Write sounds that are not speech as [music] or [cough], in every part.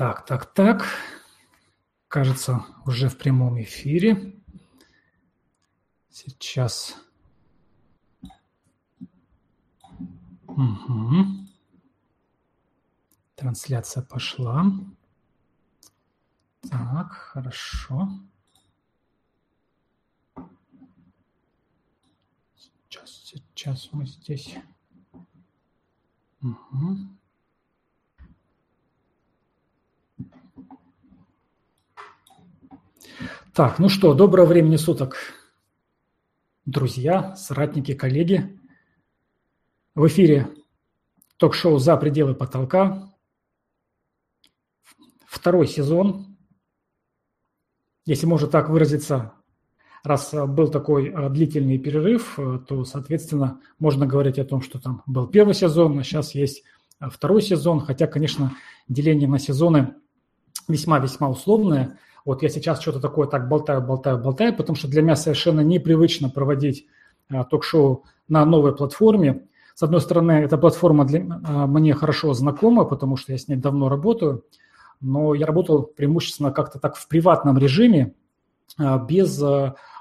Так, так, так. Кажется, уже в прямом эфире. Сейчас. Угу. Трансляция пошла. Так, хорошо. Сейчас, сейчас мы здесь. Угу. Так, ну что, доброго времени суток, друзья, соратники, коллеги. В эфире ток-шоу «За пределы потолка». Второй сезон, если можно так выразиться, раз был такой э, длительный перерыв, э, то, соответственно, можно говорить о том, что там был первый сезон, а сейчас есть э, второй сезон, хотя, конечно, деление на сезоны весьма-весьма условное – вот я сейчас что-то такое так болтаю, болтаю, болтаю, потому что для меня совершенно непривычно проводить а, ток-шоу на новой платформе. С одной стороны, эта платформа для, а, мне хорошо знакома, потому что я с ней давно работаю, но я работал преимущественно как-то так в приватном режиме, а, без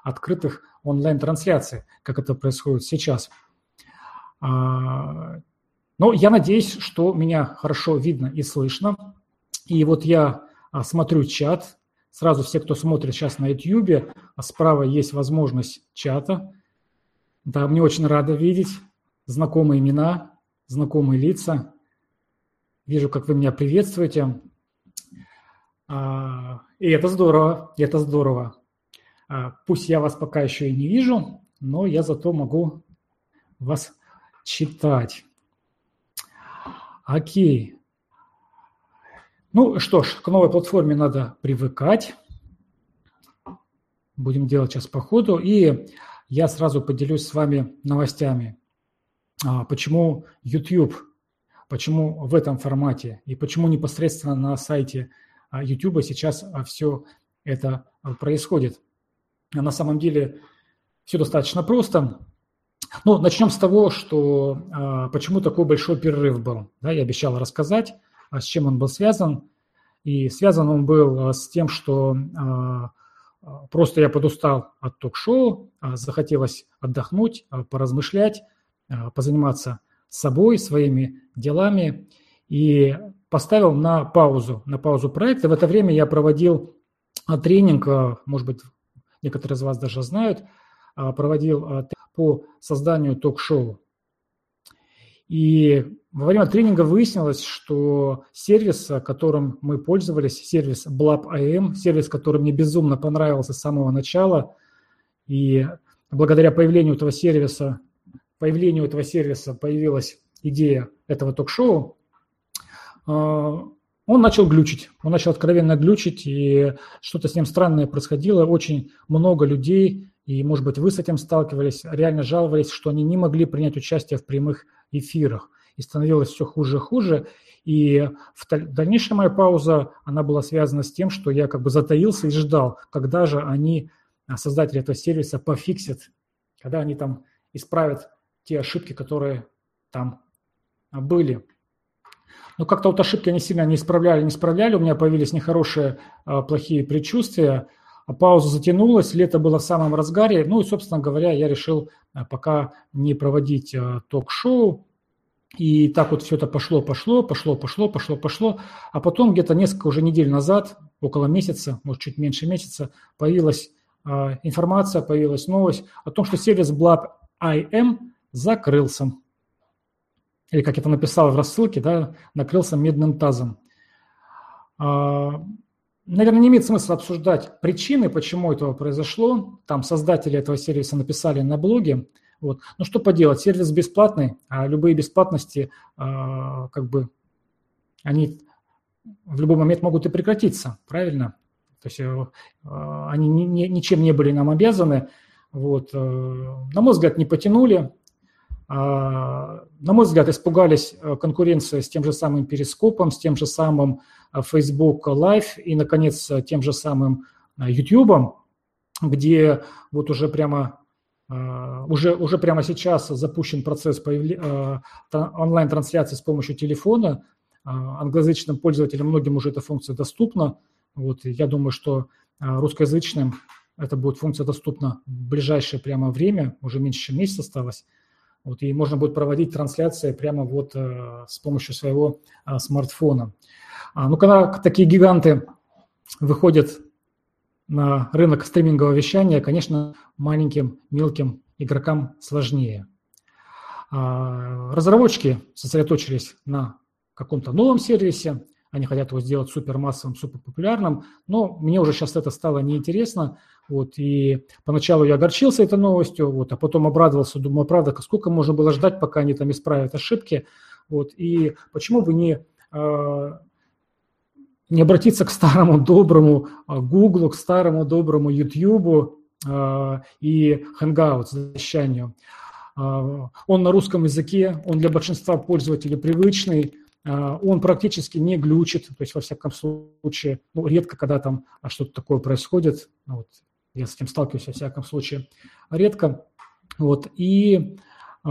открытых онлайн-трансляций, как это происходит сейчас. Но я надеюсь, что меня хорошо видно и слышно. И вот я смотрю чат, Сразу все, кто смотрит сейчас на YouTube, а справа есть возможность чата. Да, мне очень рада видеть знакомые имена, знакомые лица. Вижу, как вы меня приветствуете. А, и это здорово, это здорово. А, пусть я вас пока еще и не вижу, но я зато могу вас читать. Окей. Ну что ж, к новой платформе надо привыкать. Будем делать сейчас по ходу. И я сразу поделюсь с вами новостями. А, почему YouTube, почему в этом формате и почему непосредственно на сайте а, YouTube сейчас а, все это происходит. На самом деле все достаточно просто. Ну, начнем с того, что почему такой большой перерыв был. Да, я обещал рассказать. С чем он был связан. И связан он был а, с тем, что а, просто я подустал от ток-шоу, захотелось отдохнуть, поразмышлять, позаниматься собой, своими делами. И поставил на паузу, на паузу проекта. В это время я проводил тренинг, может быть, некоторые из вас даже знают, проводил по созданию ток-шоу. И во время тренинга выяснилось, что сервис, которым мы пользовались, сервис Blab.am, сервис, который мне безумно понравился с самого начала, и благодаря появлению этого сервиса, появлению этого сервиса появилась идея этого ток-шоу, а, он начал глючить, он начал откровенно глючить, и что-то с ним странное происходило. Очень много людей, и, может быть, вы с этим сталкивались, реально жаловались, что они не могли принять участие в прямых эфирах. И становилось все хуже и хуже. И в дальнейшая моя пауза, она была связана с тем, что я как бы затаился и ждал, когда же они, а, создатели этого сервиса, пофиксят, когда они там исправят те ошибки, которые там а, были. Но как-то вот ошибки они сильно не исправляли, не исправляли. У меня появились нехорошие, а, плохие предчувствия. Пауза затянулась, лето было в самом разгаре. Ну и, собственно говоря, я решил пока не проводить ток-шоу, и так вот все это пошло, пошло, пошло, пошло, пошло, пошло. А потом где-то несколько уже недель назад, около месяца, может чуть меньше месяца, появилась э, информация, появилась новость о том, что сервис Blab IM закрылся. Или, как я это написал в рассылке, да, накрылся медным тазом. Э, наверное, не имеет смысла обсуждать причины, почему этого произошло. Там создатели этого сервиса написали на блоге. Вот. Ну что поделать, сервис бесплатный, а любые бесплатности, а, как бы, они в любой момент могут и прекратиться, правильно? То есть э, они ни, ни, ничем не были нам обязаны. Вот. Э, на мой взгляд, не потянули. А, на мой взгляд, испугались э, конкуренции с тем же самым Перископом, с тем же самым Facebook Live и, наконец, тем же самым YouTube, где вот уже прямо а, уже, уже прямо сейчас запущен процесс. А, онлайн-трансляции с помощью телефона. англоязычным пользователям многим уже эта функция доступна. Вот, я думаю, что русскоязычным эта будет функция доступна в ближайшее прямо время, уже меньше, чем месяц осталось. Вот, и можно будет проводить трансляции прямо вот э, с помощью своего э, смартфона. А, ну, когда такие гиганты выходят на рынок стримингового вещания, конечно, маленьким, мелким игрокам сложнее. А, разработчики сосредоточились на каком-то новом сервисе, они хотят его сделать супермассовым, суперпопулярным, но мне уже сейчас это стало неинтересно, вот, и поначалу я огорчился этой новостью, вот, а потом обрадовался, думаю, правда, сколько можно было ждать, пока они там исправят ошибки, вот, и почему бы не, э, не обратиться к старому доброму Google, к старому доброму YouTube э, и Hangouts завещанию. Э, он на русском языке, он для большинства пользователей привычный, а, он практически не глючит, то есть во всяком случае, ну, редко, когда там а, что-то такое происходит, ну, вот, я с этим сталкиваюсь во всяком случае, редко, вот, и э,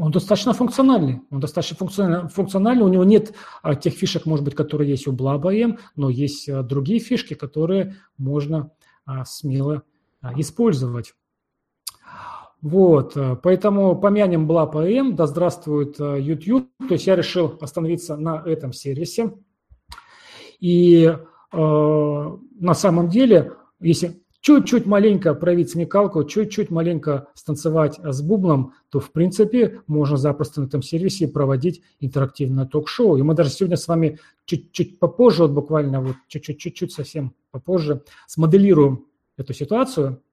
он достаточно функциональный, он достаточно функциональный, функциональный, у него нет а, тех фишек, может быть, которые есть у BlaBM, но есть а, другие фишки, которые можно а, смело а, использовать. Вот, э, поэтому помянем BlaPM, да здравствует э, YouTube. То есть я решил остановиться на этом сервисе. И э, на самом деле, если чуть-чуть маленько проявить смекалку, чуть-чуть маленько станцевать с бубном, то, в принципе, можно запросто на этом сервисе проводить интерактивное ток-шоу. И мы даже сегодня с вами чуть-чуть попозже, вот буквально вот чуть-чуть, совсем попозже, смоделируем эту ситуацию –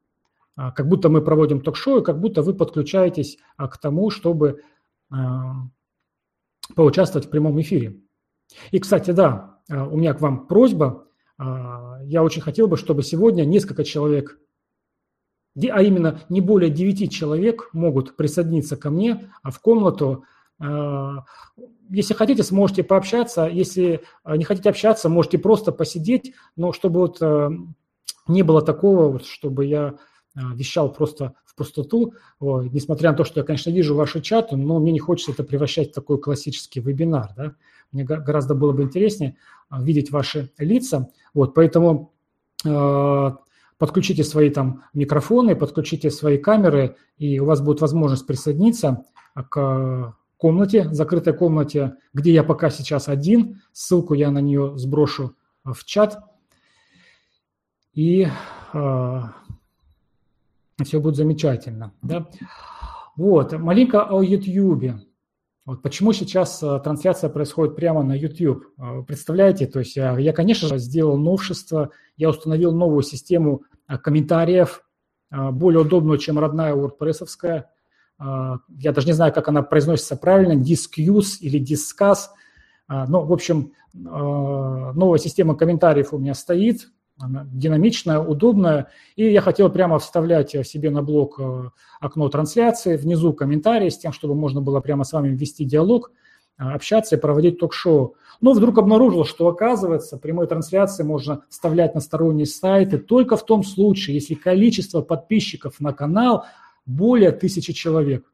как будто мы проводим ток-шоу, как будто вы подключаетесь а, к тому, чтобы а, поучаствовать в прямом эфире. И, кстати, да, у меня к вам просьба. Я очень хотел бы, чтобы сегодня несколько человек, а именно не более 9 человек могут присоединиться ко мне в комнату. Если хотите, сможете пообщаться. Если не хотите общаться, можете просто посидеть. Но чтобы вот не было такого, чтобы я а, вещал просто в пустоту, вот, несмотря на то, что я, конечно, вижу ваши чаты, но мне не хочется это превращать в такой классический вебинар. Да? Мне гораздо было бы интереснее а, видеть ваши лица. Вот, поэтому э, подключите свои там микрофоны, подключите свои камеры, и у вас будет возможность присоединиться к комнате, закрытой комнате, где я пока сейчас один. Ссылку я на нее сброшу в чат. И э, все будет замечательно. Да? Вот, маленько о YouTube. Вот почему сейчас э, трансляция происходит прямо на YouTube? Э, представляете, то есть я, я, конечно же, сделал новшество, я установил новую систему э, комментариев, более удобную, чем родная WordPress. Я даже не знаю, как она произносится правильно, Discuss или Discuss. Но, в общем, новая система комментариев у меня стоит, динамичная, удобная. И я хотел прямо вставлять себе на блок э, окно трансляции, внизу комментарии с тем, чтобы можно было прямо с вами вести диалог, э, общаться и проводить ток-шоу. Но вдруг обнаружил, что оказывается, прямой трансляции можно вставлять на сторонние сайты только в том случае, если количество подписчиков на канал более тысячи человек.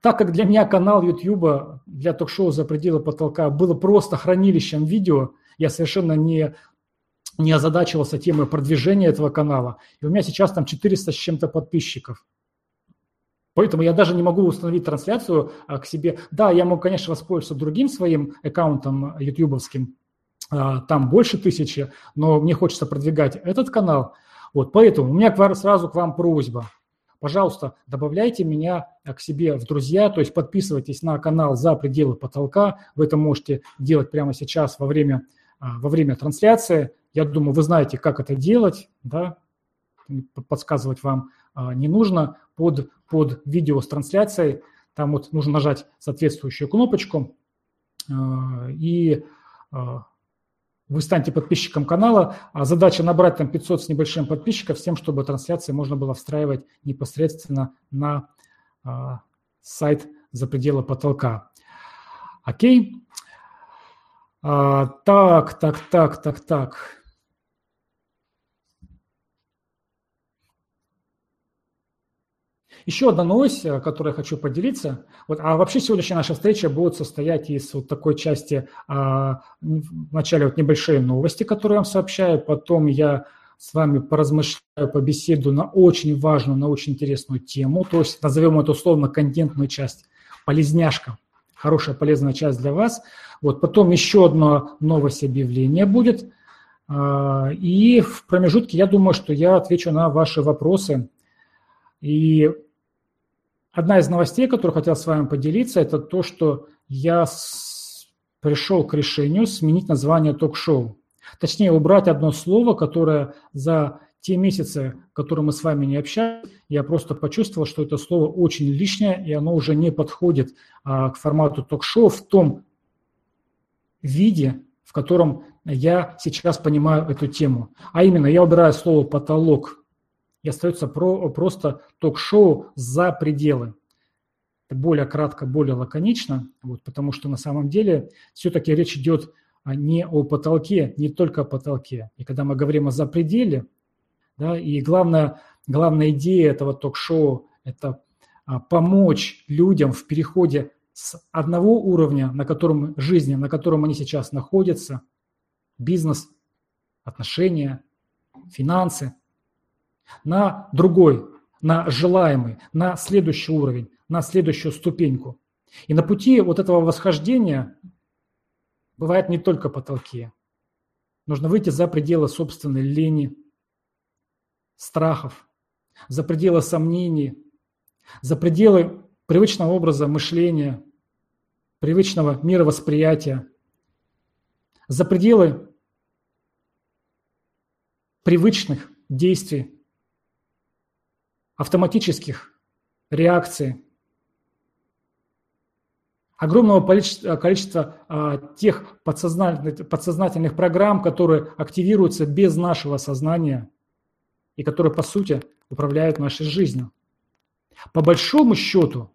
Так как для меня канал YouTube для ток-шоу «За пределы потолка» было просто хранилищем видео, я совершенно не не озадачивался темой продвижения этого канала. И у меня сейчас там 400 с чем-то подписчиков. Поэтому я даже не могу установить трансляцию а, к себе. Да, я могу, конечно, воспользоваться другим своим аккаунтом ютубовским, а, там больше тысячи, но мне хочется продвигать этот канал. Вот, поэтому у меня сразу к вам просьба. Пожалуйста, добавляйте меня к себе в друзья, то есть подписывайтесь на канал «За пределы потолка». Вы это можете делать прямо сейчас во время, а, во время трансляции. Я думаю, вы знаете, как это делать, да, подсказывать вам а, не нужно. Под, под видео с трансляцией там вот нужно нажать соответствующую кнопочку, а, и а, вы станете подписчиком канала. А задача набрать там 500 с небольшим подписчиков с тем, чтобы трансляции можно было встраивать непосредственно на сайт за пределы потолка. Окей. А, так, так, так, так, так. Еще одна новость, э, которой я хочу поделиться. Вот, а вообще сегодняшняя наша встреча будет состоять из вот такой части. А, вначале вот небольшие новости, которые я вам сообщаю, потом я с вами поразмышляю, побеседую на очень важную, на очень интересную тему, то есть назовем это условно контентную часть, полезняшка, хорошая полезная часть для вас. Вот потом еще одно новость объявление будет, а, и в промежутке я думаю, что я отвечу на ваши вопросы. И одна из новостей, которую хотел с вами поделиться, это то, что я пришел к решению сменить название ток-шоу. Точнее, убрать одно слово, которое за те месяцы, которые мы с вами не общались, я просто почувствовал, что это слово очень лишнее, и оно уже не подходит а, к формату ток-шоу в том виде, в котором я сейчас понимаю эту тему. А именно, я убираю слово «потолок», и остается про, просто ток-шоу «За пределы». более кратко, более лаконично, вот, потому что на самом деле все-таки речь идет а не о потолке, не только о потолке. И когда мы говорим о запределе, да, и главная, главная идея этого ток-шоу – это а, помочь людям в переходе с одного уровня, на котором жизни, на котором они сейчас находятся, бизнес, отношения, финансы, на другой, на желаемый, на следующий уровень, на следующую ступеньку. И на пути вот этого восхождения бывают не только потолки. Нужно выйти за пределы собственной лени, страхов, за пределы сомнений, за пределы привычного образа мышления, привычного мировосприятия, за пределы привычных действий, автоматических реакций, огромного количества, а, тех подсознательных, подсознательных программ, которые активируются без нашего сознания и которые, по сути, управляют нашей жизнью. По большому счету,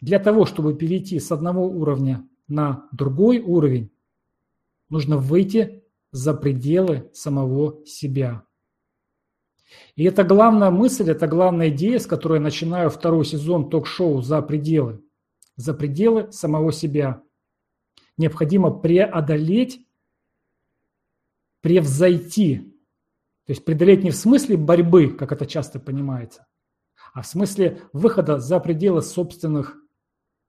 для того, чтобы перейти с одного уровня на другой уровень, нужно выйти за пределы самого себя. И это главная мысль, это главная идея, с которой я начинаю второй сезон ток-шоу «За пределы» за пределы самого себя. Необходимо преодолеть, превзойти. То есть преодолеть не в смысле борьбы, как это часто понимается, а в смысле выхода за пределы собственных,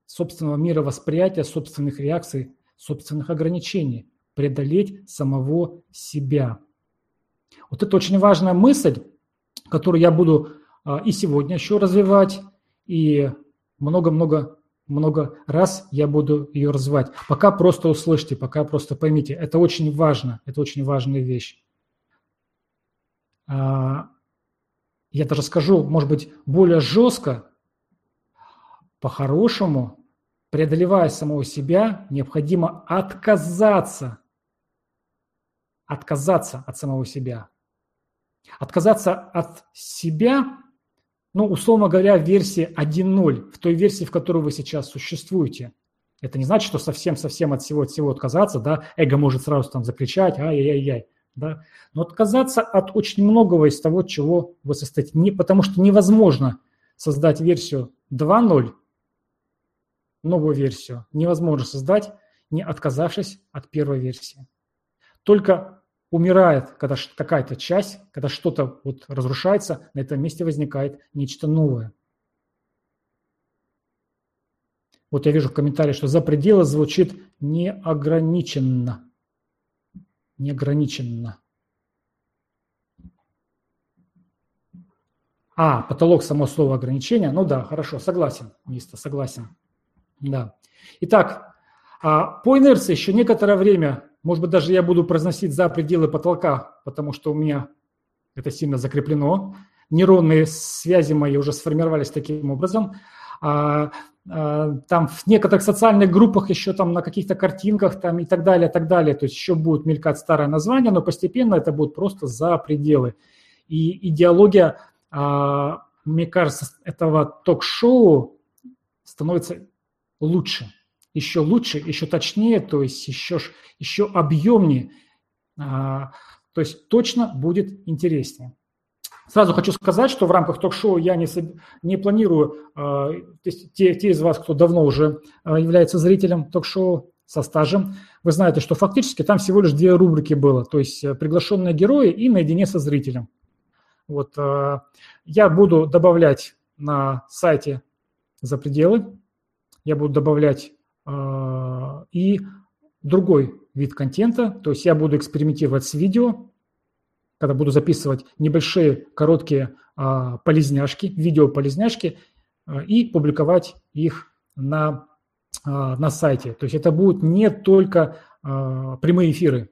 собственного мира восприятия, собственных реакций, собственных ограничений. Преодолеть самого себя. Вот это очень важная мысль, которую я буду а, и сегодня еще развивать, и много-много много раз я буду ее развивать. Пока просто услышьте, пока просто поймите. Это очень важно, это очень важная вещь. А, я даже скажу, может быть, более жестко, по-хорошему, преодолевая самого себя, необходимо отказаться, отказаться от самого себя. Отказаться от себя ну, условно говоря, в версии 1.0, в той версии, в которой вы сейчас существуете. Это не значит, что совсем-совсем от всего от всего отказаться, да, эго может сразу там закричать, ай-яй-яй, да, но отказаться от очень многого из того, чего вы состоите, не, потому что невозможно создать версию 2.0, новую версию, невозможно создать, не отказавшись от первой версии. Только умирает, когда какая-то часть, когда что-то вот разрушается, на этом месте возникает нечто новое. Вот я вижу в комментарии, что за пределы звучит неограниченно. Неограниченно. А, потолок, само слово ограничения. Ну да, хорошо, согласен, Миста, согласен. Да. Итак, а по инерции еще некоторое время может быть, даже я буду произносить за пределы потолка, потому что у меня это сильно закреплено. Нейронные связи мои уже сформировались таким образом. А, там в некоторых социальных группах еще там на каких-то картинках там и так далее, так далее. То есть еще будет мелькать старое название, но постепенно это будет просто за пределы. И идеология, а, мне кажется, этого ток-шоу становится лучше еще лучше, еще точнее, то есть еще, еще объемнее, а, то есть точно будет интереснее. Сразу хочу сказать, что в рамках ток-шоу я не, не планирую, э, те, те из вас, кто давно уже э, является зрителем ток-шоу со стажем, вы знаете, что фактически там всего лишь две рубрики было, то есть э, приглашенные герои и наедине со зрителем. Вот, э, я буду добавлять на сайте за пределы, я буду добавлять и другой вид контента, то есть я буду экспериментировать с видео, когда буду записывать небольшие короткие а, полезняшки, видео-полезняшки а, и публиковать их на, а, на сайте. То есть это будут не только прямые эфиры.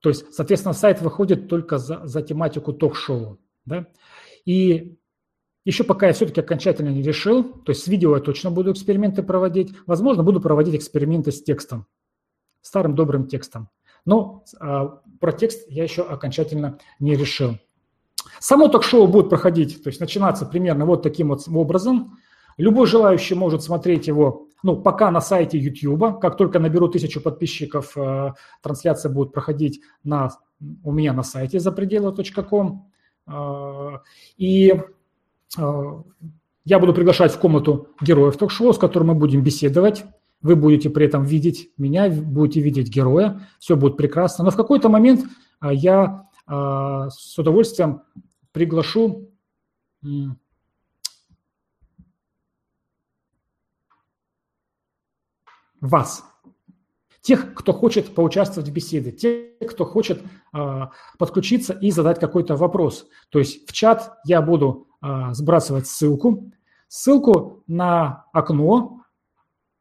То есть, соответственно, сайт выходит только за, за тематику ток-шоу. Да? И еще пока я все-таки окончательно не решил, то есть с видео я точно буду эксперименты проводить, возможно, буду проводить эксперименты с текстом, старым добрым текстом. Но а, про текст я еще окончательно не решил. Само ток-шоу будет проходить, то есть начинаться примерно вот таким вот образом. Любой желающий может смотреть его, ну, пока на сайте YouTube. Как только наберу тысячу подписчиков, э, трансляция будет проходить на, у меня на сайте запределы.ком. Э, и э, я буду приглашать в комнату героев ток-шоу, с которым мы будем беседовать. Вы будете при этом видеть меня, будете видеть героя, все будет прекрасно. Но в какой-то момент а, я а, с удовольствием приглашу вас, тех, кто хочет поучаствовать в беседе, тех, кто хочет э, подключиться и задать какой-то вопрос. То есть в чат я буду сбрасывать ссылку, ссылку на окно,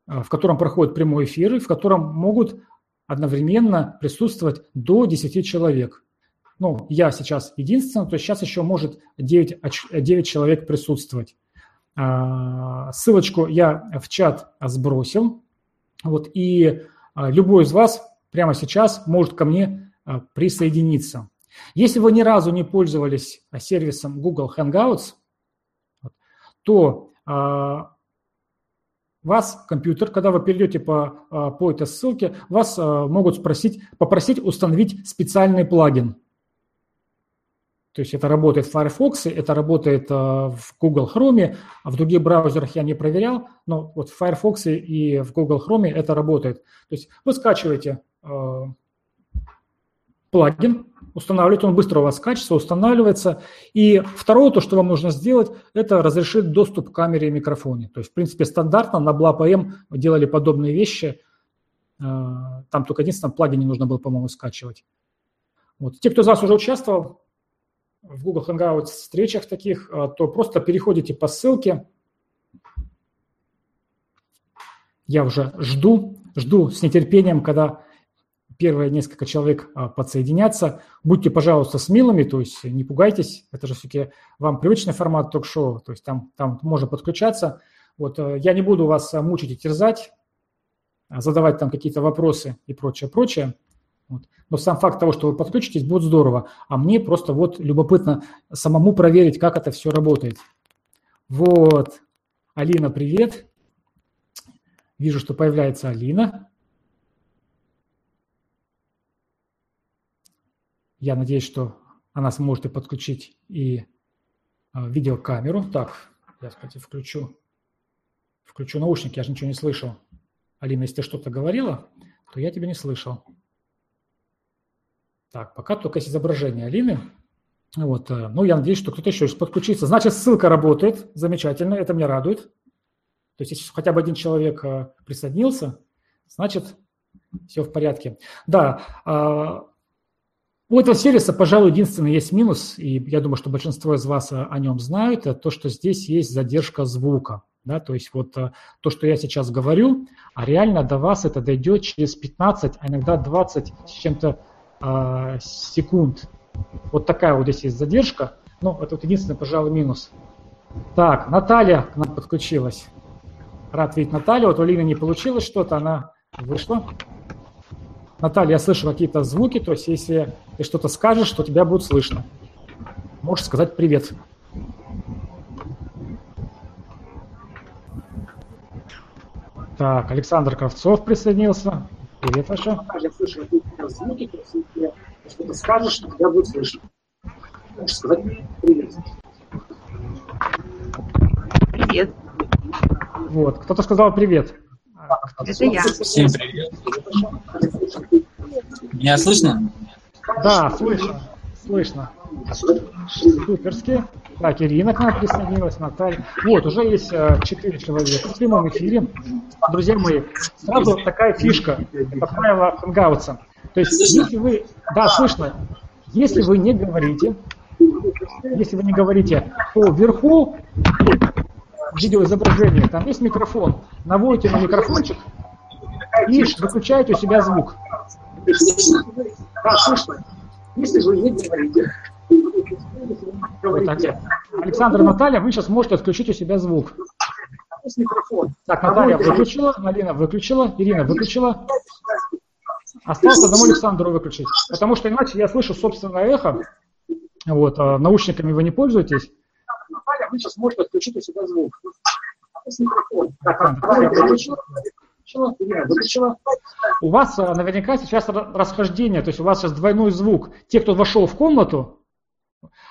в котором проходит прямой эфир, и в котором могут одновременно присутствовать до 10 человек. Ну, я сейчас единственный, то есть сейчас еще может 9, 9 человек присутствовать. А, ссылочку я в чат сбросил. Вот, и а, любой из вас прямо сейчас может ко мне а, присоединиться. Если вы ни разу не пользовались сервисом Google Hangouts, то вас компьютер, когда вы перейдете по, а, по этой ссылке, вас а, могут спросить, попросить установить специальный плагин. То есть это работает в Firefox, это работает а, в Google Chrome, а в других браузерах я не проверял, но вот в Firefox и в Google Chrome это работает. То есть вы скачиваете плагин, устанавливает, он быстро у вас скачется, устанавливается. И второе, то, что вам нужно сделать, это разрешить доступ к камере и микрофоне. То есть, в принципе, стандартно на BLAPM делали подобные вещи. А, там только единственное, плагине нужно было, по-моему, скачивать. Вот. Те, кто из вас уже участвовал в Google Hangouts встречах таких, а, то просто переходите по ссылке. Я уже жду, жду с нетерпением, когда первые несколько человек а, подсоединятся. Будьте, пожалуйста, смелыми, то есть не пугайтесь, это же все-таки вам привычный формат ток-шоу, то есть там, там можно подключаться. Вот э, я не буду вас а, мучить и терзать, а, задавать там какие-то вопросы и прочее, прочее. Вот. Но сам факт того, что вы подключитесь, будет здорово. А мне просто вот любопытно самому проверить, как это все работает. Вот. Алина, привет. Вижу, что появляется Алина. Я надеюсь, что она сможет и подключить и а, видеокамеру. Так, я, кстати, включу, включу наушники, я же ничего не слышал. Алина, если ты что-то говорила, то я тебя не слышал. Так, пока только есть изображение Алины. Вот, э, ну, я надеюсь, что кто-то еще подключится. Значит, ссылка работает, замечательно, это меня радует. То есть, если хотя бы один человек э, присоединился, значит, все в порядке. Да, а, у этого сервиса, пожалуй, единственный есть минус, и я думаю, что большинство из вас о нем знают, это то, что здесь есть задержка звука. Да, то есть вот э, то, что я сейчас говорю, а реально до вас это дойдет через 15, а иногда 20 с чем-то э, секунд. Вот такая вот здесь есть задержка. Ну, это вот единственный, пожалуй, минус. Так, Наталья к нам подключилась. Рад видеть Наталью. Вот у Лины не получилось что-то, она вышла. Наталья, я слышу какие-то звуки, то есть если ты что-то скажешь, то тебя будет слышно. Можешь сказать привет. Так, Александр Кравцов присоединился. Привет, Аша. Я слышу какие-то звуки, то есть если что-то скажешь, то тебя будет слышно. Привет. Вот, кто-то сказал привет. Это я. Всем привет. Меня слышно? Да, слышно. Слышно. Суперски. Так, Ирина к нам присоединилась, Наталья. Вот, уже есть э, четыре человека в прямом эфире. Друзья мои, сразу такая фишка, это правило хэнгаутса. То есть, если вы, да, слышно, если вы не говорите, если вы не говорите, то вверху видеоизображения, там есть микрофон, наводите на микрофончик и выключаете у себя звук. Да, слышно. Если вы не говорите, вот так. Александр Наталья, вы сейчас можете отключить у себя звук. Так, Наталья выключила, Алина выключила, Ирина выключила. Осталось одному Александру выключить, потому что иначе я слышу собственное эхо. Вот, а наушниками вы не пользуетесь. Наталья, вы сейчас можете отключить у себя звук. Так, Наталья выключила. У вас а, наверняка сейчас расхождение, то есть у вас сейчас двойной звук. Те, кто вошел в комнату,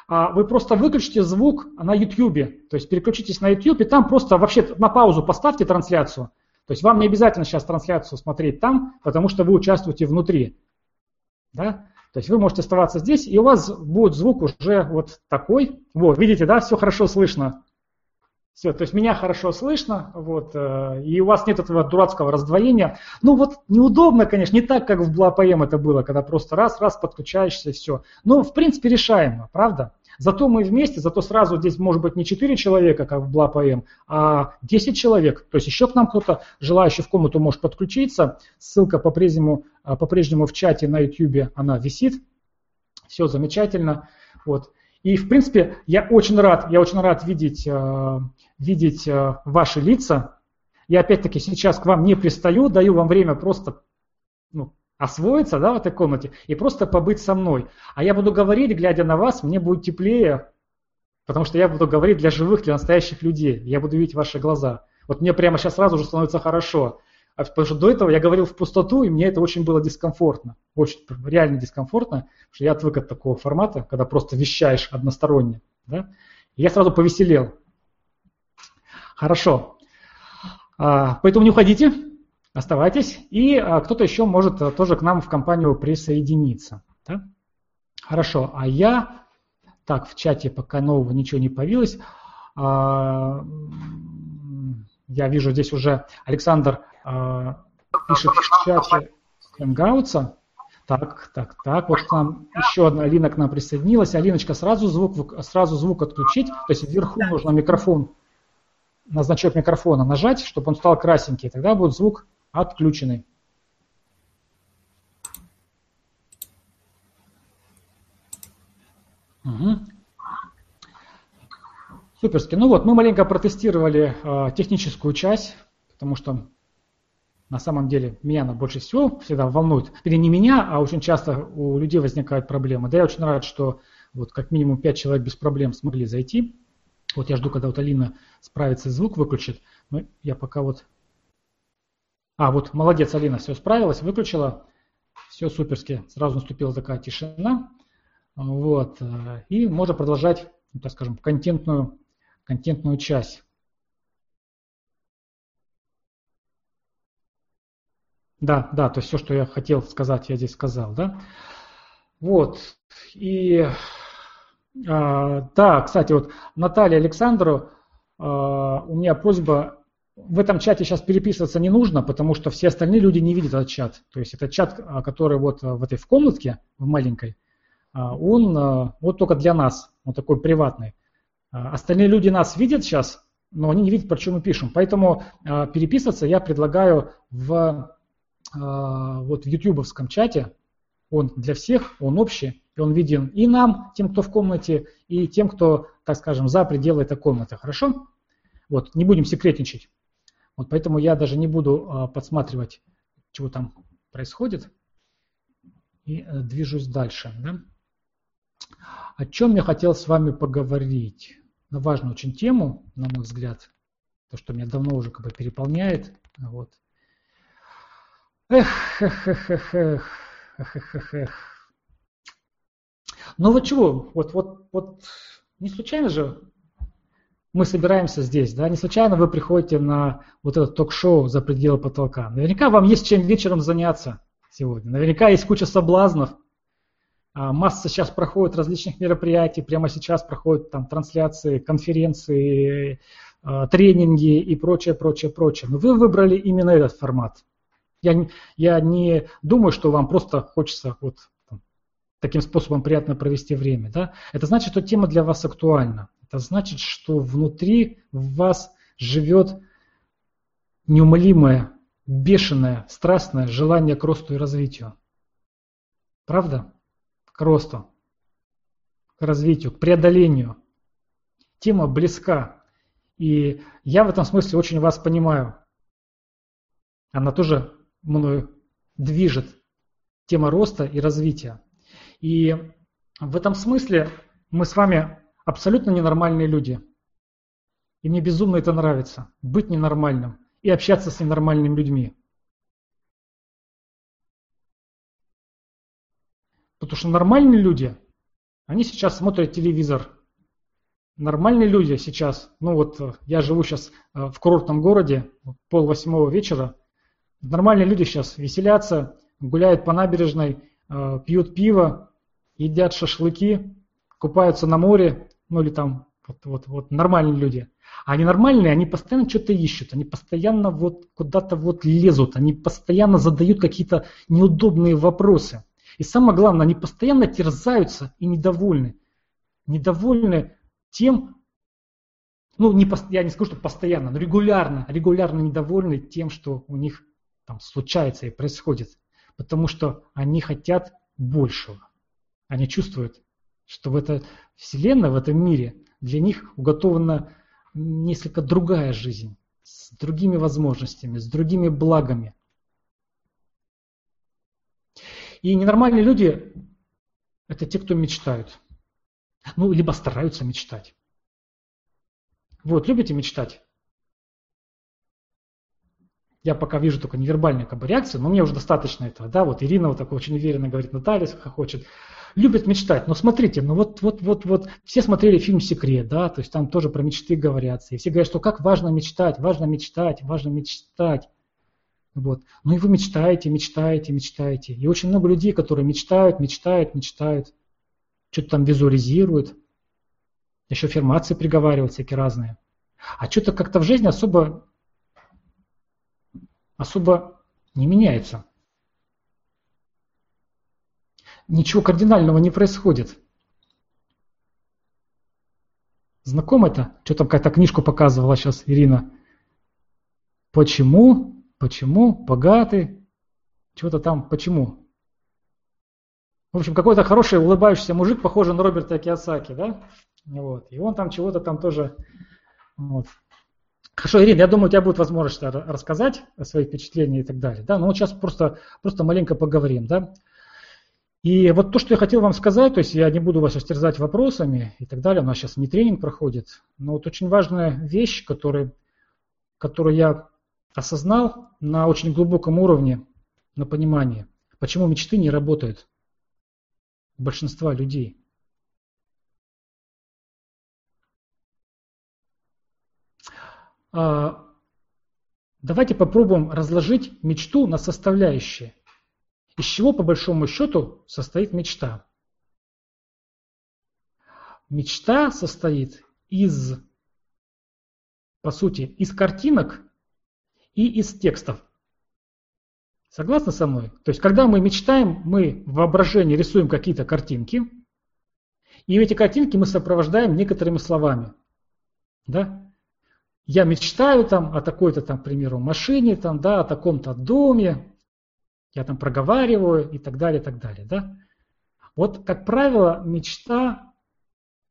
а, вы просто выключите звук на YouTube, то есть переключитесь на YouTube, и там просто вообще на паузу поставьте трансляцию. То есть вам не обязательно сейчас трансляцию смотреть там, потому что вы участвуете внутри. Да? То есть вы можете оставаться здесь, и у вас будет звук уже вот такой. Вот, видите, да, все хорошо слышно. Все, то есть меня хорошо слышно, вот, э, и у вас нет этого дурацкого раздвоения. Ну вот неудобно, конечно, не так, как в BlaPM это было, когда просто раз-раз подключаешься и все. Но в принципе решаемо, правда? Зато мы вместе, зато сразу здесь может быть не 4 человека, как в BlaPM, а 10 человек. То есть еще к нам кто-то, желающий в комнату, может подключиться. Ссылка по-прежнему, э, по-прежнему в чате на YouTube она висит. Все замечательно. Вот. И, в принципе, я очень рад, я очень рад видеть, э, видеть э, ваши лица. Я, опять-таки, сейчас к вам не пристаю, даю вам время просто ну, освоиться да, в этой комнате и просто побыть со мной. А я буду говорить, глядя на вас, мне будет теплее, потому что я буду говорить для живых, для настоящих людей. Я буду видеть ваши глаза. Вот мне прямо сейчас сразу же становится хорошо. А потому что до этого я говорил в пустоту, и мне это очень было дискомфортно. Очень реально дискомфортно, что я отвык от такого формата, когда просто вещаешь односторонне. Да? И я сразу повеселел. Хорошо. А, поэтому не уходите, оставайтесь. И а, кто-то еще может а, тоже к нам в компанию присоединиться. Да? Хорошо. А я... Так, в чате пока нового ничего не появилось. Я вижу здесь уже Александр э, пишет в чате Hangouts. Так, так, так. Вот к нам еще одна Алина к нам присоединилась. Алиночка, сразу звук, сразу звук отключить. То есть вверху нужно микрофон, на значок микрофона нажать, чтобы он стал красненький. Тогда будет звук отключенный. Угу. Суперски. Ну вот, мы маленько протестировали э, техническую часть, потому что на самом деле меня она больше всего всегда волнует. Или не меня, а очень часто у людей возникают проблемы. Да я очень рад, что вот как минимум 5 человек без проблем смогли зайти. Вот я жду, когда вот Алина справится и звук выключит. Но я пока вот... А, вот молодец, Алина, все справилась, выключила. Все суперски. Сразу наступила такая тишина. Вот. И можно продолжать, ну, так скажем, контентную, контентную часть. Да, да, то есть все, что я хотел сказать, я здесь сказал, да. Вот. И а, да, кстати, вот Наталья Александру, а, у меня просьба, в этом чате сейчас переписываться не нужно, потому что все остальные люди не видят этот чат. То есть это чат, а, который вот в этой в комнатке, в маленькой, а, он вот только для нас, он такой приватный. Остальные люди нас видят сейчас, но они не видят, про что мы пишем. Поэтому переписываться я предлагаю в а, вот в ютубовском чате, он для всех, он общий, и он виден и нам, тем, кто в комнате, и тем, кто, так скажем, за пределы этой комнаты. Хорошо? Вот, не будем секретничать. Вот поэтому я даже не буду а, подсматривать, чего там происходит, и а, движусь дальше. Да? О чем я хотел с вами поговорить? На важную очень тему, на мой взгляд, то, что меня давно уже как бы переполняет. Вот. Эх, эх, эх, эх, эх, эх, эх, эх. Ну вот чего, вот, вот, вот не случайно же мы собираемся здесь, да, не случайно вы приходите на вот это ток-шоу «За пределы потолка». Наверняка вам есть чем вечером заняться сегодня. Наверняка есть куча соблазнов. А, масса сейчас проходит различных мероприятий, прямо сейчас проходят там трансляции, конференции, а, тренинги и прочее, прочее, прочее. Но вы выбрали именно этот формат. Я, я не думаю, что вам просто хочется вот таким способом приятно провести время. Да? Это значит, что тема для вас актуальна. Это значит, что внутри вас живет неумолимое, бешеное, страстное желание к росту и развитию. Правда? Росту, к развитию, к преодолению. Тема близка. И я в этом смысле очень вас понимаю. Она тоже мною движет. Тема роста и развития. И в этом смысле мы с вами абсолютно ненормальные люди. И мне безумно это нравится, быть ненормальным и общаться с ненормальными людьми. Потому что нормальные люди, они сейчас смотрят телевизор. Нормальные люди сейчас, ну вот я живу сейчас э, в курортном городе, пол восьмого вечера. Нормальные люди сейчас веселятся, гуляют по набережной, э, пьют пиво, едят шашлыки, купаются на море, ну или там вот, вот, вот нормальные люди. А ненормальные, они постоянно что-то ищут, они постоянно вот куда-то вот лезут, они постоянно задают какие-то неудобные вопросы. И самое главное, они постоянно терзаются и недовольны. Недовольны тем, ну не, я не скажу, что постоянно, но регулярно, регулярно недовольны тем, что у них там случается и происходит. Потому что они хотят большего. Они чувствуют, что в этой вселенной, в этом мире для них уготована несколько другая жизнь, с другими возможностями, с другими благами. И ненормальные люди – это те, кто мечтают. Ну, либо стараются мечтать. Вот, любите мечтать? Я пока вижу только невербальные как бы, реакции, но мне уже достаточно этого. Да? Вот Ирина вот так очень уверенно говорит, Наталья хочет любят мечтать. Но смотрите, ну вот, вот, вот, вот все смотрели фильм «Секрет», да, то есть там тоже про мечты говорятся. И все говорят, что как важно мечтать, важно мечтать, важно мечтать. Вот. Ну и вы мечтаете, мечтаете, мечтаете. И очень много людей, которые мечтают, мечтают, мечтают, что-то там визуализируют, еще аффирмации приговаривают всякие разные. А что-то как-то в жизни особо, особо не меняется ничего кардинального не происходит. Знакомо это? Что там какая-то книжку показывала сейчас Ирина? Почему? Почему? Богатый? Чего-то там, почему? В общем, какой-то хороший улыбающийся мужик, похожий на Роберта Киосаки, да? Вот. И он там чего-то там тоже... Вот. Хорошо, Ирина, я думаю, у тебя будет возможность рассказать о своих впечатлениях и так далее. Да? Но вот сейчас просто, просто маленько поговорим. Да? И вот то, что я хотел вам сказать, то есть я не буду вас растерзать вопросами и так далее, у нас сейчас не тренинг проходит, но вот очень важная вещь, которую, которую я осознал на очень глубоком уровне, на понимании, почему мечты не работают у большинства людей. А, давайте попробуем разложить мечту на составляющие. Из чего, по большому счету, состоит мечта? Мечта состоит из, по сути, из картинок и из текстов. Согласны со мной? То есть, когда мы мечтаем, мы в воображении рисуем какие-то картинки, и эти картинки мы сопровождаем некоторыми словами. Да? Я мечтаю там о такой-то, там, к примеру, машине, там, да, о таком-то доме, я там проговариваю и так далее, и так далее. Да? Вот, как правило, мечта,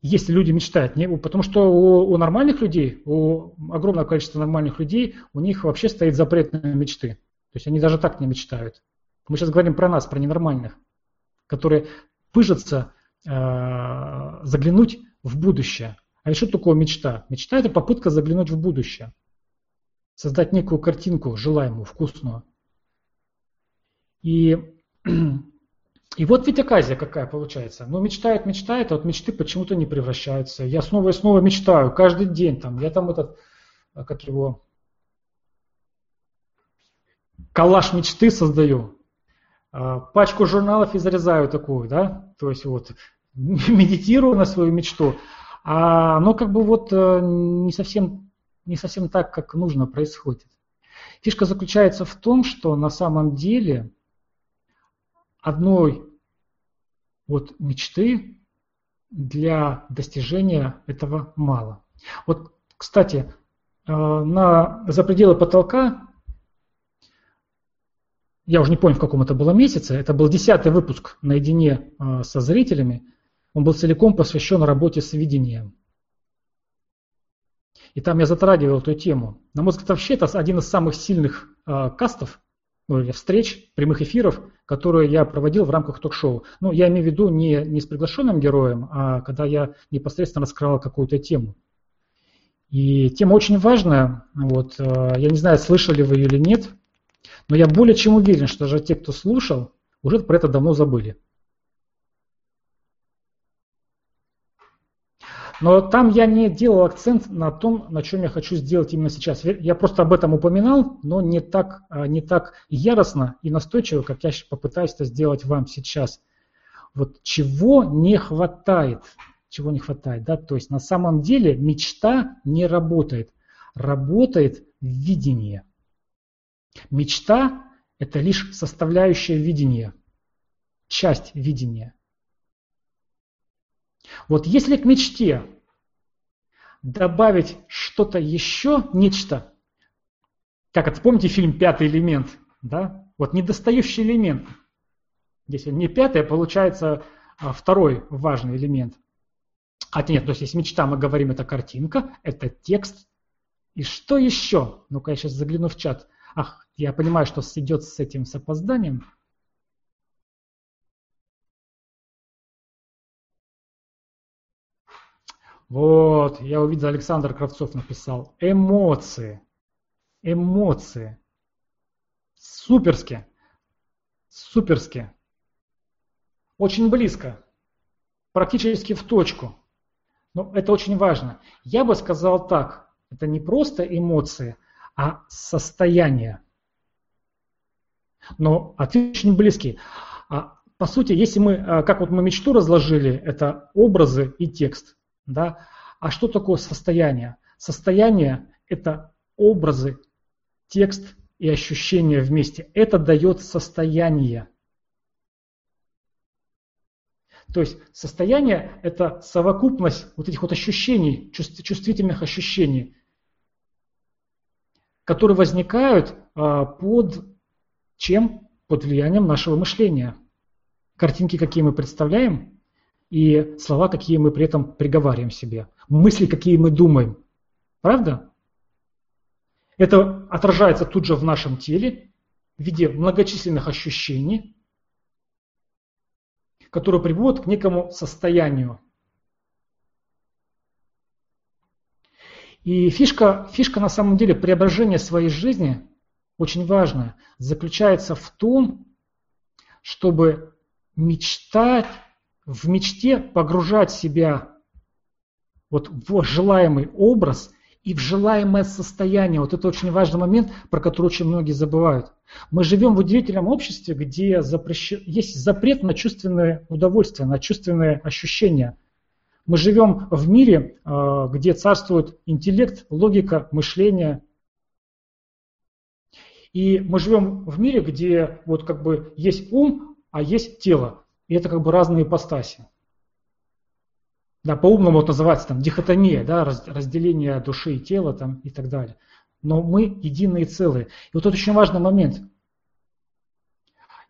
если люди мечтают, не, потому что у, у нормальных людей, у огромного количества нормальных людей, у них вообще стоит запрет на мечты. То есть они даже так не мечтают. Мы сейчас говорим про нас, про ненормальных, которые пыжатся э, заглянуть в будущее. А что такое мечта? Мечта – это попытка заглянуть в будущее. Создать некую картинку желаемую, вкусную. И [clears throat] И вот ведь оказия какая получается. Ну, мечтает, мечтает, а вот мечты почему-то не превращаются. Я снова и снова мечтаю, каждый день там. Я там этот, а, как его, коллаж мечты создаю. А, пачку журналов изрезаю такую, да, то есть вот [laughs] медитирую на свою мечту, а оно как бы вот э, не совсем, не совсем так, как нужно происходит. Фишка заключается в том, что на самом деле одной вот мечты для достижения этого мало. Вот, кстати, э, на, за пределы потолка, я уже не помню, в каком это было месяце, это был десятый выпуск наедине э, со зрителями, он был целиком посвящен работе с видением. И там я затрагивал эту тему. На мой взгляд, вообще это один из самых сильных э, кастов, встреч, прямых эфиров, которые я проводил в рамках ток-шоу. Ну, я имею в виду не, не с приглашенным героем, а когда я непосредственно раскрывал какую-то тему. И тема очень важная. Вот, э, я не знаю, слышали вы ее или нет, но я более чем уверен, что даже те, кто слушал, уже про это давно забыли. Но там я не делал акцент на том, на чем я хочу сделать именно сейчас. Я просто об этом упоминал, но не так, а, не так яростно и настойчиво, как я попытаюсь это сделать вам сейчас. Вот чего не хватает, чего не хватает, да, то есть на самом деле мечта не работает, работает видение. Мечта – это лишь составляющая видения, часть видения. Вот если к мечте добавить что-то еще, нечто, как это, помните фильм «Пятый элемент», да? Вот недостающий элемент. Если не пятый, а получается а, второй важный элемент. А нет, то есть если мечта, мы говорим, это картинка, это текст. И что еще? Ну-ка, я сейчас загляну в чат. Ах, я понимаю, что идет с этим с опозданием. Вот, я увидел, Александр Кравцов написал. Эмоции. Эмоции. Суперски. Суперски. Очень близко. Практически в точку. Но это очень важно. Я бы сказал так. Это не просто эмоции, а состояние. Но ответ очень близкий. А, по сути, если мы, а, как вот мы мечту разложили, это образы и текст – да? А что такое состояние? Состояние – это образы, текст и ощущения вместе. Это дает состояние. То есть состояние – это совокупность вот этих вот ощущений, чувствительных ощущений, которые возникают а, под чем? Под влиянием нашего мышления. Картинки, какие мы представляем, и слова, какие мы при этом приговариваем себе, мысли, какие мы думаем. Правда? Это отражается тут же в нашем теле в виде многочисленных ощущений, которые приводят к некому состоянию. И фишка, фишка на самом деле преображения своей жизни очень важная, заключается в том, чтобы мечтать в мечте погружать себя вот в желаемый образ и в желаемое состояние. Вот это очень важный момент, про который очень многие забывают. Мы живем в удивительном обществе, где запрещ... есть запрет на чувственное удовольствие, на чувственные ощущения. Мы живем в мире, а, где царствует интеллект, логика, мышление. И мы живем в мире, где вот как бы есть ум, а есть тело. И это как бы разные ипостаси. Да, по-умному это называется там дихотомия, да, разделение души и тела там, и так далее. Но мы единые целые. И вот тут очень важный момент.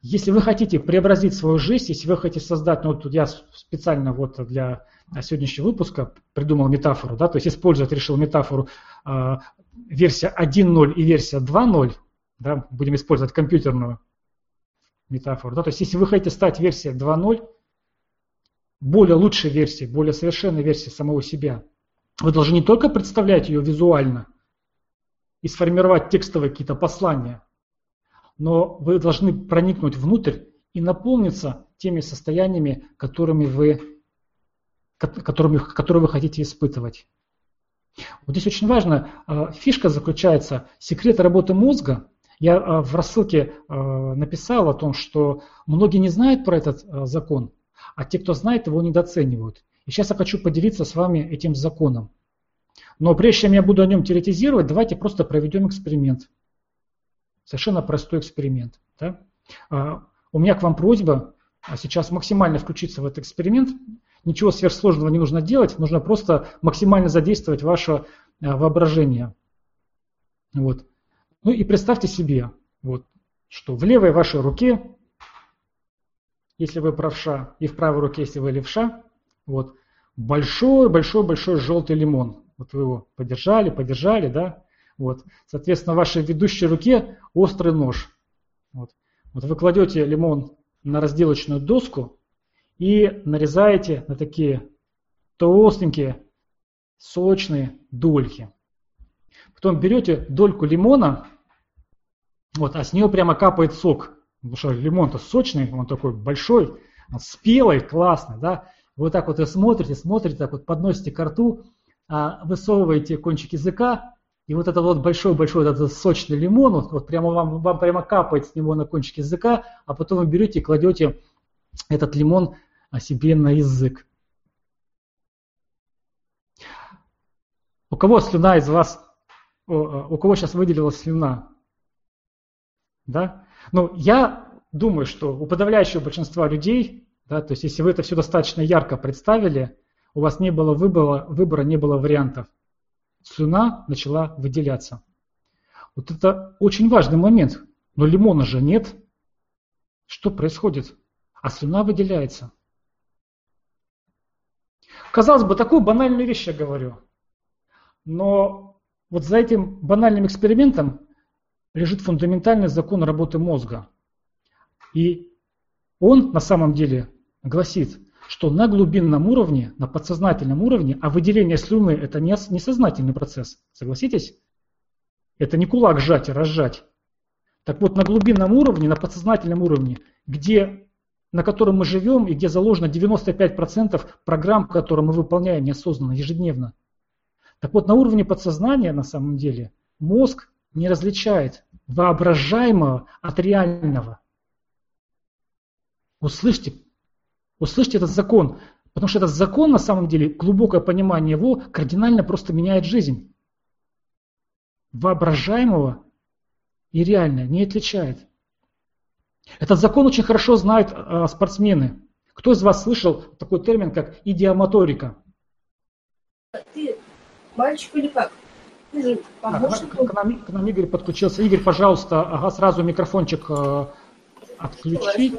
Если вы хотите преобразить свою жизнь, если вы хотите создать, ну тут я специально вот для сегодняшнего выпуска придумал метафору, да, то есть использовать решил метафору э, версия 1.0 и версия 2.0, да, будем использовать компьютерную метафору. Да? То есть если вы хотите стать версией 2.0, более лучшей версией, более совершенной версией самого себя, вы должны не только представлять ее визуально и сформировать текстовые какие-то послания, но вы должны проникнуть внутрь и наполнится теми состояниями, которыми вы, которыми, которые вы хотите испытывать. Вот здесь очень важно, э, фишка заключается, секрет работы мозга. Я э, в рассылке э, написал о том, что многие не знают про этот закон, а те, кто знает, его недооценивают. И сейчас я хочу поделиться с вами этим законом. Но прежде чем я буду о нем теоретизировать, давайте просто проведем эксперимент. Совершенно простой эксперимент. Да? У меня к вам просьба сейчас максимально включиться в этот эксперимент. Ничего сверхсложного не нужно делать, нужно просто максимально задействовать ваше э, воображение. Вот. Ну и представьте себе, вот, что в левой вашей руке, если вы правша, и в правой руке, если вы левша, вот, большой-большой-большой желтый лимон. Вот вы его подержали, подержали, да? Вот. Соответственно, в вашей ведущей руке острый нож. Вот. вот вы кладете лимон на разделочную доску, и нарезаете на такие толстенькие, сочные дольки. Потом берете дольку лимона, вот, а с нее прямо капает сок. Потому что лимон-то сочный, он такой большой, он спелый, классный, да. Вы так вот и смотрите, смотрите, так вот подносите к рту, а высовываете кончик языка, и вот этот вот большой-большой этот сочный лимон, вот, вот прямо вам, вам прямо капает с него на кончик языка, а потом вы берете и кладете этот лимон о себе на язык. У кого слюна из вас, у кого сейчас выделилась слюна? Да? Ну, я думаю, что у подавляющего большинства людей, да, то есть если вы это все достаточно ярко представили, у вас не было выбора, выбора не было вариантов. Слюна начала выделяться. Вот это очень важный момент. Но лимона же нет. Что происходит? А слюна выделяется. Казалось бы, такую банальную вещь я говорю. Но вот за этим банальным экспериментом лежит фундаментальный закон работы мозга. И он на самом деле гласит, что на глубинном уровне, на подсознательном уровне, а выделение слюны это не несознательный процесс, согласитесь? Это не кулак сжать и разжать. Так вот, на глубинном уровне, на подсознательном уровне, где на котором мы живем и где заложено 95% программ, которые мы выполняем неосознанно, ежедневно. Так вот, на уровне подсознания, на самом деле, мозг не различает воображаемого от реального. Услышьте, услышьте этот закон, потому что этот закон, на самом деле, глубокое понимание его кардинально просто меняет жизнь. Воображаемого и реальное не отличает. Этот закон очень хорошо знают э, спортсмены. Кто из вас слышал такой термин, как идиомоторика? Ты мальчик или как? Же помощник. А, к, нам, к нам Игорь подключился. Игорь, пожалуйста, ага, сразу микрофончик э, отключи.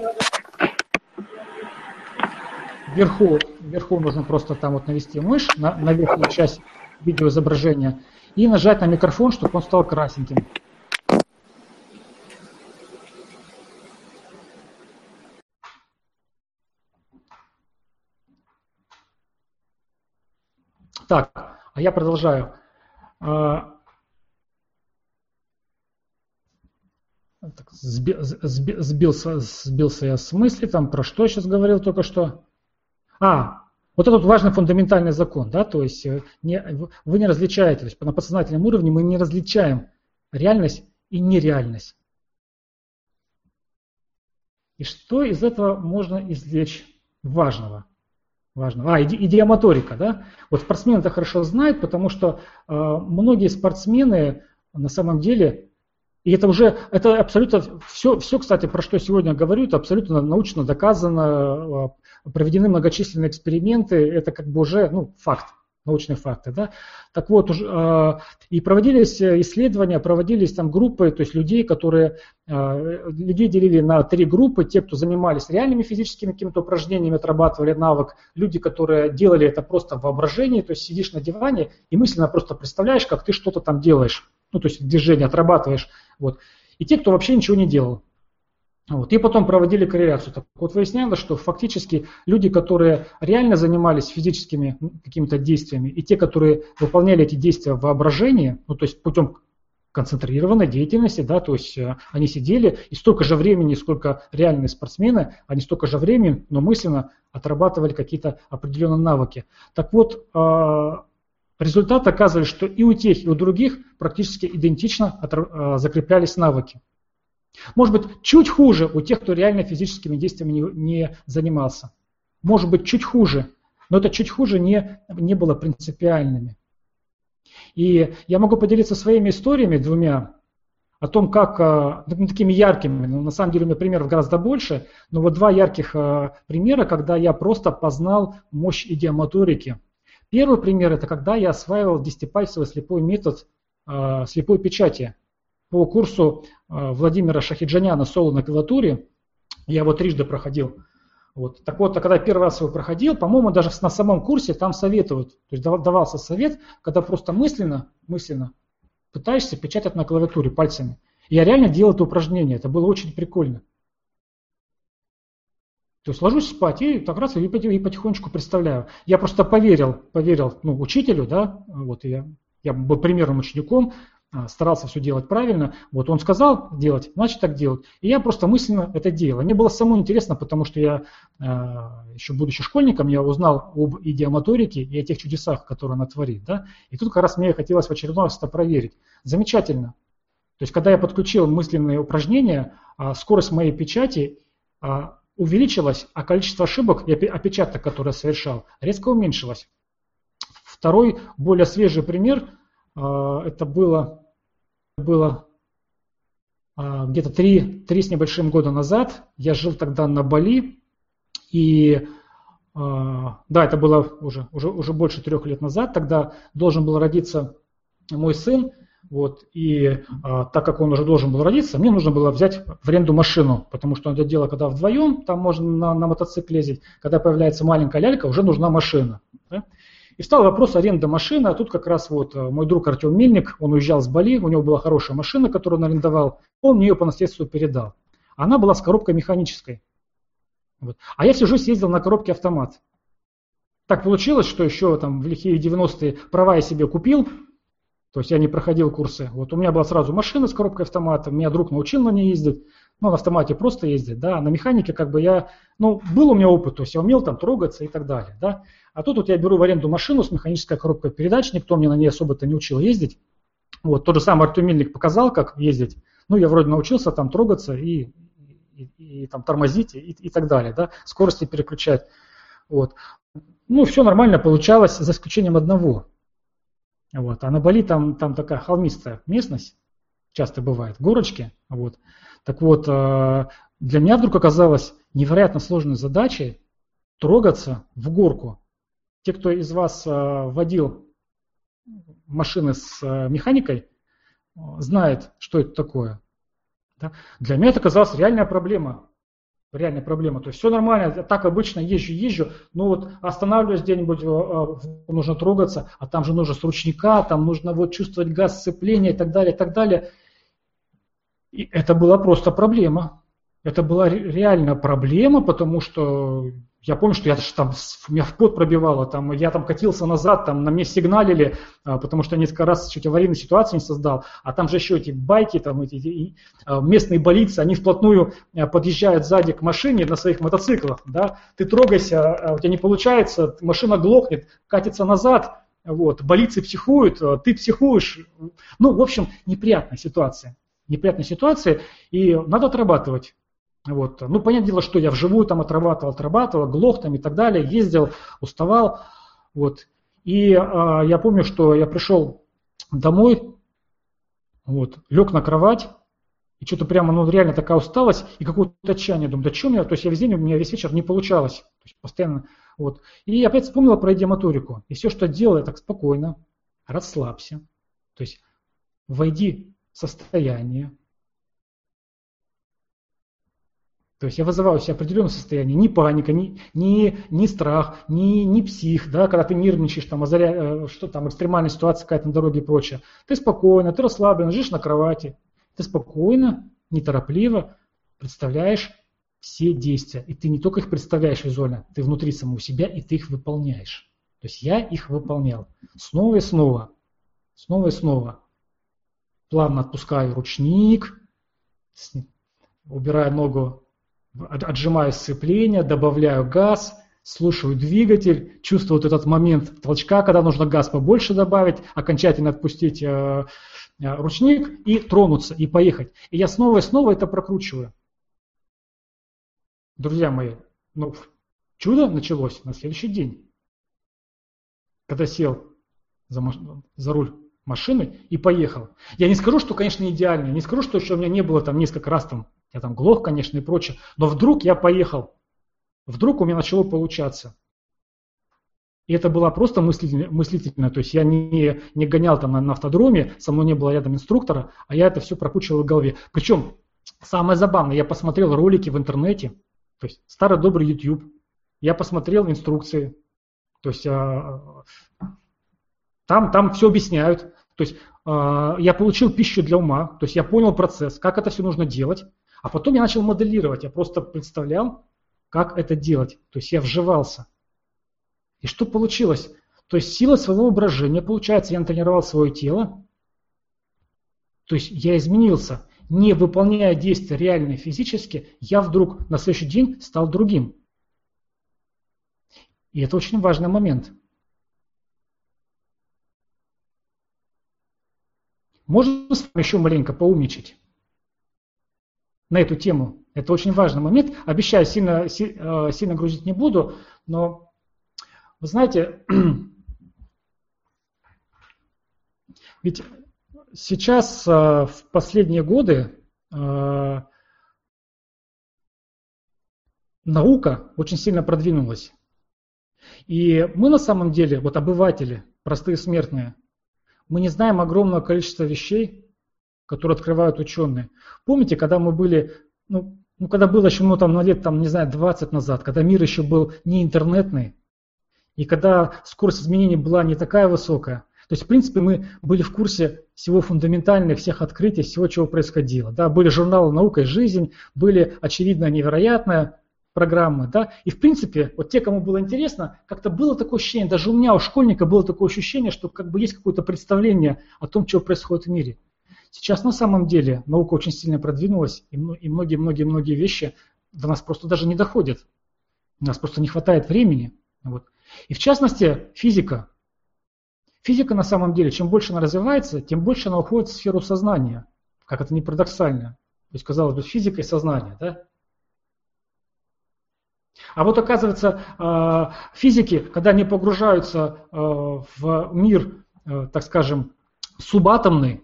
Вверху, вверху нужно просто там вот навести мышь на, на верхнюю часть видеоизображения и нажать на микрофон, чтобы он стал красненьким. Так, а я продолжаю. А, так, сби, сби, сбился, сбился я с мысли, там про что я сейчас говорил только что. А, вот этот важный фундаментальный закон, да, то есть э, не, вы не различаете, то есть на подсознательном уровне мы не различаем реальность и нереальность. И что из этого можно извлечь важного? Важного. А, идеомоторика, да? Вот спортсмены это хорошо знают, потому что э, многие спортсмены на самом деле, и это уже, это абсолютно, все, все, кстати, про что сегодня говорю, это абсолютно научно доказано, э, проведены многочисленные эксперименты, это как бы уже, ну, факт научные факты. Да? Так вот, а, и проводились исследования, проводились там группы, то есть людей, которые, а, людей делили на три группы, те, кто занимались реальными физическими какими-то упражнениями, отрабатывали навык, люди, которые делали это просто в воображении, то есть сидишь на диване и мысленно просто представляешь, как ты что-то там делаешь, ну, то есть движение отрабатываешь. Вот. И те, кто вообще ничего не делал. Вот. И потом проводили корреляцию. Так вот выяснялось, что фактически люди, которые реально занимались физическими какими-то действиями, и те, которые выполняли эти действия в воображении, ну то есть путем концентрированной деятельности, да, то есть э, они сидели и столько же времени, сколько реальные спортсмены, они столько же времени, но мысленно отрабатывали какие-то определенные навыки. Так вот, э, результат оказывали, что и у тех, и у других практически идентично э, закреплялись навыки. Может быть, чуть хуже у тех, кто реально физическими действиями не, не занимался. Может быть, чуть хуже, но это чуть хуже не, не было принципиальными. И я могу поделиться своими историями двумя о том, как, э, ну, такими яркими, ну, на самом деле у меня примеров гораздо больше, но вот два ярких э, примера, когда я просто познал мощь идиомоторики. Первый пример – это когда я осваивал десятипальцевый слепой метод э, слепой печати по курсу Владимира Шахиджаняна «Соло на клавиатуре». Я его трижды проходил – вот. Так вот, а когда первый раз его проходил, по-моему, даже на самом курсе там советуют, то есть давался совет, когда просто мысленно, мысленно пытаешься печатать на клавиатуре пальцами. Я реально делал это упражнение, это было очень прикольно. То есть ложусь спать и так раз и потихонечку представляю. Я просто поверил, поверил ну, учителю, да, вот я, я был примерным учеником, старался все делать правильно. Вот он сказал делать, значит так делать. И я просто мысленно это делал. Мне было самому интересно, потому что я а, еще будучи школьником, я узнал об идиомоторике и о тех чудесах, которые она творит. Да? И тут как раз мне хотелось в очередной раз это проверить. Замечательно. То есть, когда я подключил мысленные упражнения, а, скорость моей печати увеличилась, а количество ошибок и опечаток, которые я совершал, резко уменьшилось. Второй, более свежий пример, это было было а, где-то три, три с небольшим года назад. Я жил тогда на Бали. И а, да, это было уже, уже, уже больше трех лет назад. Тогда должен был родиться мой сын. Вот, и а, так как он уже должен был родиться, мне нужно было взять в аренду машину, потому что это дело, когда вдвоем, там можно на, на мотоцикле ездить, когда появляется маленькая лялька, уже нужна машина. Да? И встал вопрос аренда машины, а тут как раз вот э, мой друг Артем Мельник, он уезжал с Бали, у него была хорошая машина, которую он арендовал, он мне ее по наследству передал. Она была с коробкой механической. Вот. А я сижу, съездил на коробке автомат. Так получилось, что еще там в лихие 90-е права я себе купил, то есть я не проходил курсы. Вот у меня была сразу машина с коробкой автомата, меня друг научил на ней ездить. Ну, на автомате просто ездить, да, на механике как бы я, ну, был у меня опыт, то есть я умел там трогаться и так далее, да. А тут вот я беру в аренду машину с механической коробкой передач, никто мне на ней особо-то не учил ездить. Вот, тот же самый Артем Мельник показал, как ездить. Ну, я вроде научился там трогаться и, и, и там тормозить и, и так далее, да, скорости переключать. Вот. Ну, все нормально получалось, за исключением одного. Вот. А на Бали там, там такая холмистая местность, часто бывает, горочки. Вот. Так вот, э, для меня вдруг оказалось невероятно сложной задачей трогаться в горку. Те, кто из вас э, водил машины с э, механикой, знает, что это такое. Для меня это оказалась реальная проблема. Реальная проблема. То есть все нормально, так обычно езжу, езжу, но вот останавливаюсь где-нибудь, нужно трогаться, а там же нужно с ручника, там нужно вот чувствовать газ сцепления и так далее, и так далее. И это была просто проблема. Это была реально проблема, потому что я помню, что я там, меня в пот пробивало, там, я там катился назад, там на мне сигналили, а, потому что я несколько раз чуть аварийную ситуацию не создал, а там же еще эти байки, там эти и, а, местные больницы, они вплотную а, подъезжают сзади к машине на своих мотоциклах, да, ты трогайся, у тебя не получается, машина глохнет, катится назад, вот, больницы психуют, ты психуешь, ну, в общем, неприятная ситуация неприятной ситуации, и надо отрабатывать. Вот. Ну, понятное дело, что я вживую там отрабатывал, отрабатывал, глох там и так далее, ездил, уставал. Вот. И а, я помню, что я пришел домой, вот, лег на кровать, и что-то прямо, ну, реально такая усталость и какое-то отчаяние. Думаю, да что у меня, то есть я весь день, у меня весь вечер не получалось. То есть постоянно, вот. И опять вспомнила про идиомоторику. И все, что делаю, я так спокойно, расслабься. То есть войди состояние. То есть я вызываю у себя определенное состояние, не паника, не, не, не страх, не, не псих, да, когда ты нервничаешь, там, озаря, э, что там, экстремальная ситуация какая-то на дороге и прочее. Ты спокойно, ты расслаблен, лежишь на кровати, ты спокойно, неторопливо представляешь все действия. И ты не только их представляешь визуально, ты внутри самого себя, и ты их выполняешь. То есть я их выполнял снова и снова, снова и снова. Плавно отпускаю ручник, убираю ногу, отжимаю сцепление, добавляю газ, слушаю двигатель, чувствую вот этот момент толчка, когда нужно газ побольше добавить, окончательно отпустить э, э, ручник и тронуться, и поехать. И я снова и снова это прокручиваю. Друзья мои, ну, чудо началось на следующий день, когда сел за, за руль машины и поехал. Я не скажу, что, конечно, идеально, не скажу, что еще у меня не было там несколько раз там, я там глох, конечно, и прочее, но вдруг я поехал, вдруг у меня начало получаться. И это была просто мыслительная, мыслительная то есть я не, не гонял там на, на автодроме, со мной не было рядом инструктора, а я это все прокручивал в голове. Причем самое забавное, я посмотрел ролики в интернете, то есть старый добрый YouTube, я посмотрел инструкции, то есть а, там, там все объясняют. То есть э, я получил пищу для ума, то есть я понял процесс, как это все нужно делать, а потом я начал моделировать, я просто представлял, как это делать. То есть я вживался. И что получилось? То есть сила своего воображения, получается, я натренировал свое тело, то есть я изменился. Не выполняя действия реально физически, я вдруг на следующий день стал другим. И это очень важный момент. Можно с вами еще маленько поумничать на эту тему? Это очень важный момент. Обещаю, сильно, э, сильно грузить не буду, но вы знаете, [clears throat] ведь сейчас э, в последние годы э, наука очень сильно продвинулась. И мы на самом деле, вот обыватели, простые смертные, мы не знаем огромного количества вещей, которые открывают ученые. Помните, когда мы были, ну, ну когда было еще, ну, там, на лет, там, не знаю, 20 назад, когда мир еще был не интернетный, и когда скорость изменений была не такая высокая, то есть, в принципе, мы были в курсе всего фундаментальных, всех открытий, всего, чего происходило. Да, были журналы «Наука и жизнь», были, очевидно, невероятное, программы, да, и в принципе, вот те, кому было интересно, как-то было такое ощущение, даже у меня, у школьника было такое ощущение, что как бы есть какое-то представление о том, что происходит в мире. Сейчас на самом деле наука очень сильно продвинулась, и многие-многие-многие вещи до нас просто даже не доходят. У нас просто не хватает времени. Вот. И в частности, физика. Физика на самом деле, чем больше она развивается, тем больше она уходит в сферу сознания. Как это не парадоксально. То есть, казалось бы, физика и сознание. Да? А вот оказывается, э, физики, когда они погружаются э, в мир, э, так скажем, субатомный,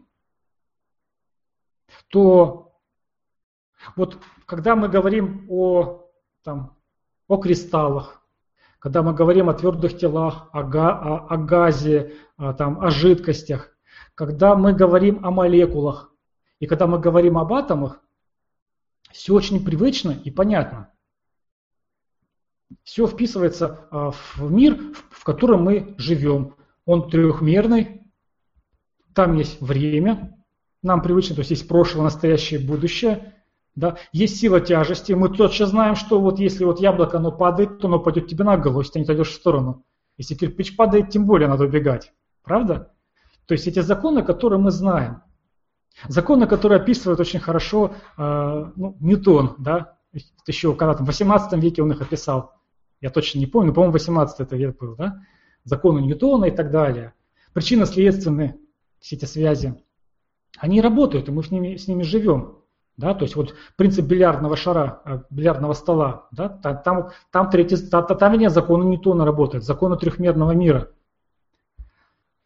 то вот когда мы говорим о, там, о кристаллах, когда мы говорим о твердых телах, о, га, о, о газе, о, там, о жидкостях, когда мы говорим о молекулах и когда мы говорим об атомах, все очень привычно и понятно все вписывается а, в мир, в котором мы живем. Он трехмерный, там есть время, нам привычно, то есть есть прошлое, настоящее, будущее. Да? Есть сила тяжести, мы точно знаем, что вот если вот яблоко оно падает, то оно пойдет тебе на голову, если ты не отойдешь в сторону. Если кирпич падает, тем более надо убегать. Правда? То есть эти законы, которые мы знаем. Законы, которые описывают очень хорошо э, ну, Ньютон, да, еще когда-то в 18 веке он их описал я точно не помню, по-моему, 18 это век был, да? Законы Ньютона и так далее. Причинно-следственные все эти связи, они работают, и мы с ними, с ними живем. Да, то есть вот принцип бильярдного шара, э, бильярдного стола, да, там, там, третий, там, там нет закона Ньютона работает, законы трехмерного мира.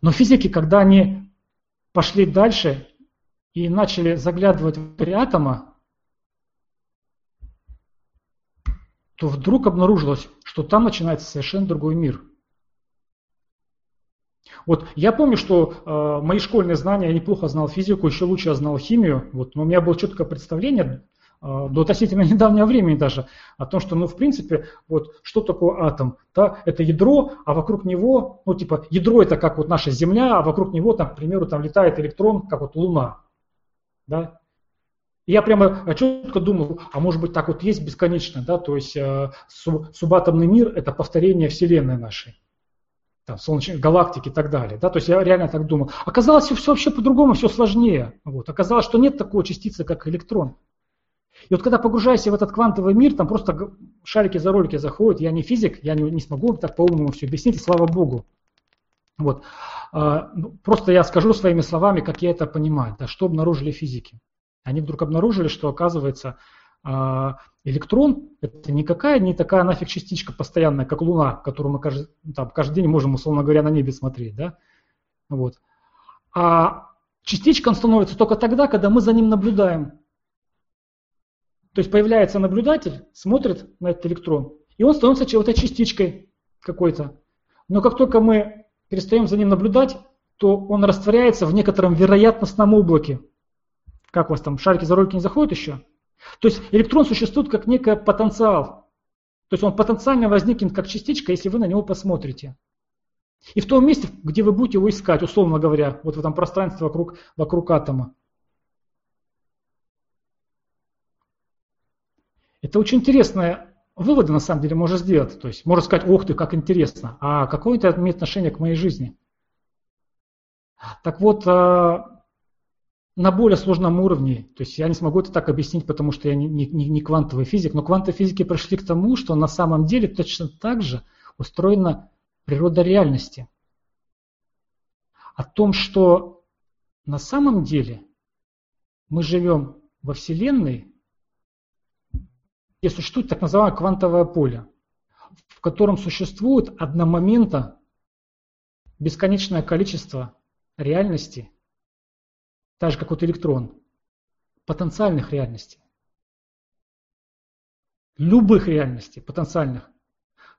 Но физики, когда они пошли дальше и начали заглядывать в атома, то вдруг обнаружилось, что там начинается совершенно другой мир. Вот я помню, что э, мои школьные знания, я неплохо знал физику, еще лучше я знал химию, вот, но у меня было четкое представление э, до относительно [laughs] недавнего времени даже о том, что, ну, в принципе, вот, что такое атом? Да, это ядро, а вокруг него, ну, типа, ядро это как вот наша Земля, а вокруг него, там, к примеру, там летает электрон, как вот Луна. Да? Я прямо четко думал, а может быть так вот есть бесконечно, да, то есть э, субатомный мир – это повторение Вселенной нашей. там, солнечные галактики и так далее. Да? То есть я реально так думал. Оказалось, все, вообще по-другому, все сложнее. Вот. Оказалось, что нет такой частицы, как электрон. И вот когда погружаешься в этот квантовый мир, там просто шарики за ролики заходят. Я не физик, я не, не смогу так по-умному все объяснить, и слава богу. Вот. Ну, просто я скажу своими словами, как я это понимаю. Да, что обнаружили физики? Они вдруг обнаружили, что оказывается а, электрон – это никакая не такая нафиг частичка постоянная, как Луна, которую мы каждый, там, каждый день можем, условно говоря, на небе смотреть. Да? Вот. А частичка он становится только тогда, когда мы за ним наблюдаем. То есть появляется наблюдатель, смотрит на этот электрон, и он становится чего-то частичкой какой-то. Но как только мы перестаем за ним наблюдать, то он растворяется в некотором вероятностном облаке. Как у вас там, шарики за ролики не заходят еще? То есть электрон существует как некий потенциал. То есть он потенциально возникнет как частичка, если вы на него посмотрите. И в том месте, где вы будете его искать, условно говоря, вот в этом пространстве вокруг, вокруг атома. Это очень интересные выводы на самом деле можно сделать. То есть можно сказать, ох ты, как интересно, а какое это имеет отношение к моей жизни? Так вот, а, на более сложном уровне. То есть я не смогу это так объяснить, потому что я не, не, не квантовый физик, но квантовые физики пришли к тому, что на самом деле точно так же устроена природа реальности. О том, что на самом деле мы живем во Вселенной, где существует так называемое квантовое поле, в котором существует одномоментно бесконечное количество реальностей, так же как вот электрон, потенциальных реальностей. Любых реальностей, потенциальных,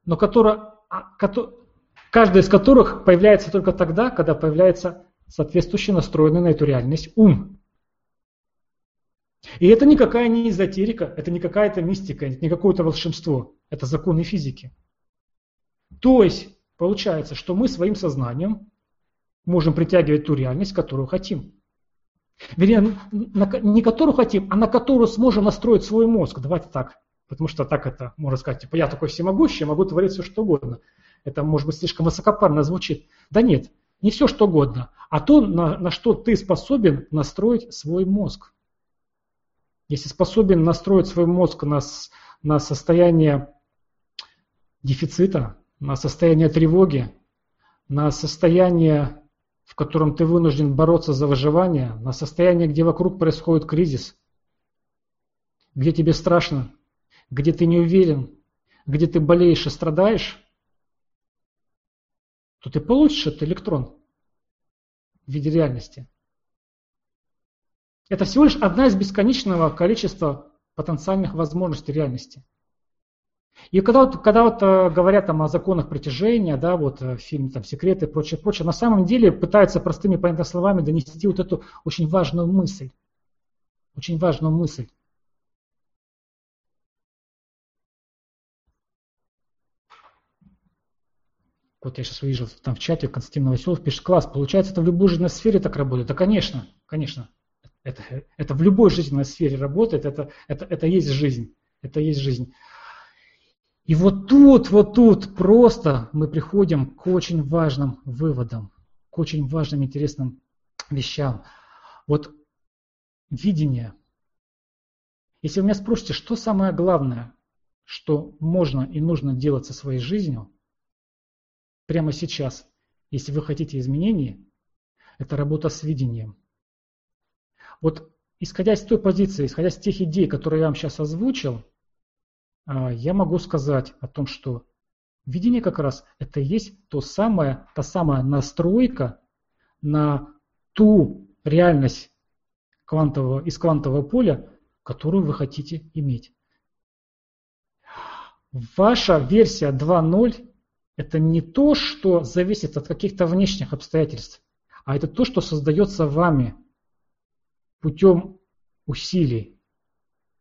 но которые, а, каждая из которых появляется только тогда, когда появляется соответствующий настроенный на эту реальность ум. И это никакая не эзотерика, это не какая-то мистика, не какое-то волшебство, это законы физики. То есть получается, что мы своим сознанием можем притягивать ту реальность, которую хотим. Вернее, не которую хотим, а на которую сможем настроить свой мозг. Давайте так. Потому что так это, можно сказать, типа я такой всемогущий, могу творить все, что угодно. Это, может быть, слишком высокопарно звучит. Да нет, не все, что угодно, а то, на, на что ты способен настроить свой мозг. Если способен настроить свой мозг на, на состояние дефицита, на состояние тревоги, на состояние в котором ты вынужден бороться за выживание, на состояние, где вокруг происходит кризис, где тебе страшно, где ты не уверен, где ты болеешь и страдаешь, то ты получишь этот электрон в виде реальности. Это всего лишь одна из бесконечного количества потенциальных возможностей реальности. И когда вот, когда вот э, говорят там о законах притяжения, да, вот э, фильм там «Секреты» и прочее, прочее, на самом деле пытаются простыми понятными словами донести вот эту очень важную мысль. Очень важную мысль. Вот я сейчас увижу там в чате, Константин Новоселов пишет, класс, получается, это в любой жизненной сфере так работает? Да, конечно, конечно. Это, это в любой жизненной сфере работает, это, это, это есть жизнь. Это есть жизнь. И вот тут, вот тут просто мы приходим к очень важным выводам, к очень важным интересным вещам. Вот видение. Если вы меня спросите, что самое главное, что можно и нужно делать со своей жизнью прямо сейчас, если вы хотите изменений, это работа с видением. Вот исходя из той позиции, исходя из тех идей, которые я вам сейчас озвучил, я могу сказать о том, что видение как раз это и есть то самое, та самая настройка на ту реальность квантового, из квантового поля, которую вы хотите иметь. Ваша версия 2.0 это не то, что зависит от каких-то внешних обстоятельств, а это то, что создается вами путем усилий,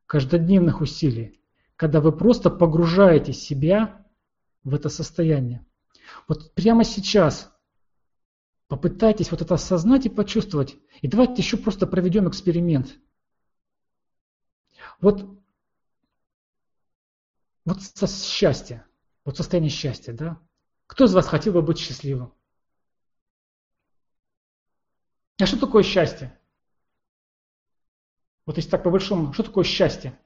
каждодневных усилий когда вы просто погружаете себя в это состояние. Вот прямо сейчас попытайтесь вот это осознать и почувствовать. И давайте еще просто проведем эксперимент. Вот, вот со счастья, вот состояние счастья, да, Кто из вас хотел бы быть счастливым? А что такое счастье? Вот если так по большому, что такое счастье?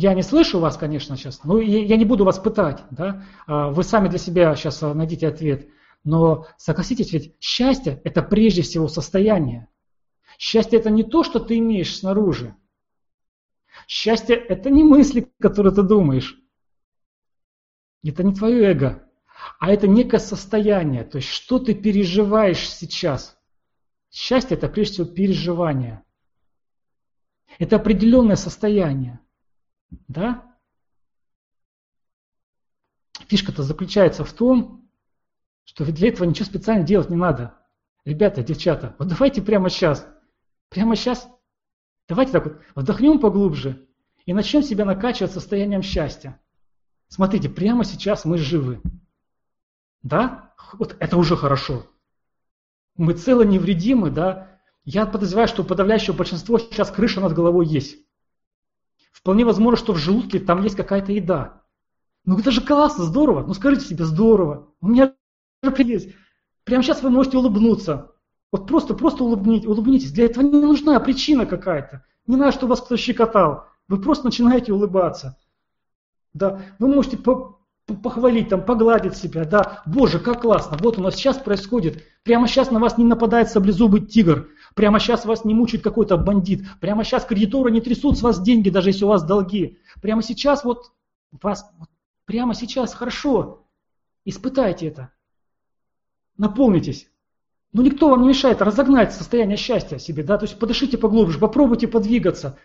Я не слышу вас, конечно, сейчас. Ну, я не буду вас пытать, да? А, вы сами для себя сейчас а, найдите ответ. Но согласитесь, ведь счастье – это прежде всего состояние. Счастье – это не то, что ты имеешь снаружи. Счастье – это не мысли, которые ты думаешь. Это не твое эго, а это некое состояние. То есть, что ты переживаешь сейчас. Счастье – это прежде всего переживание. Это определенное состояние. Да? Фишка-то заключается в том, что для этого ничего специально делать не надо. Ребята, девчата, вот давайте прямо сейчас, прямо сейчас, давайте так вот вдохнем поглубже и начнем себя накачивать состоянием счастья. Смотрите, прямо сейчас мы живы. Да? Вот это уже хорошо. Мы цело невредимы, да? Я подозреваю, что у подавляющего большинства сейчас крыша над головой есть. Вполне возможно, что в желудке там есть какая-то еда. Ну это же классно, здорово. Ну скажите себе, здорово. У меня есть. Прямо сейчас вы можете улыбнуться. Вот просто, просто улыбнитесь, улыбнитесь. Для этого не нужна причина какая-то. Не надо, чтобы вас кто-то щекотал. Вы просто начинаете улыбаться. Да, вы можете по похвалить, там, погладить себя, да, боже, как классно, вот у нас сейчас происходит, прямо сейчас на вас не нападает саблезубый тигр, прямо сейчас вас не мучает какой-то бандит, прямо сейчас кредиторы не трясут с вас деньги, даже если у вас долги, прямо сейчас вот вас, прямо сейчас хорошо, испытайте это, наполнитесь. Но никто вам не мешает разогнать состояние счастья себе, да, то есть подышите поглубже, попробуйте подвигаться.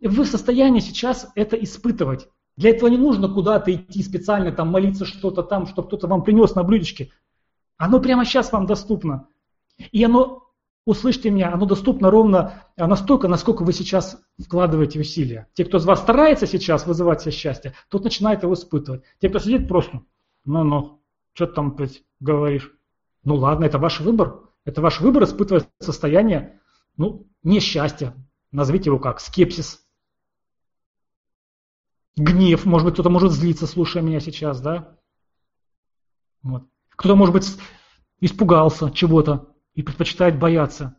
Вы в состоянии сейчас это испытывать. Для этого не нужно куда-то идти специально, там молиться что-то там, чтобы кто-то вам принес на блюдечке. Оно прямо сейчас вам доступно. И оно, услышьте меня, оно доступно ровно а, настолько, насколько вы сейчас вкладываете усилия. Те, кто из вас старается сейчас вызывать себе счастье, тот начинает его испытывать. Те, кто сидит просто, ну-ну, что ты там блядь, говоришь? Ну ладно, это ваш выбор. Это ваш выбор испытывать состояние, ну, несчастья. Назовите его как, скепсис, гнев, может быть, кто-то может злиться, слушая меня сейчас, да? Вот. Кто-то, может быть, испугался чего-то и предпочитает бояться.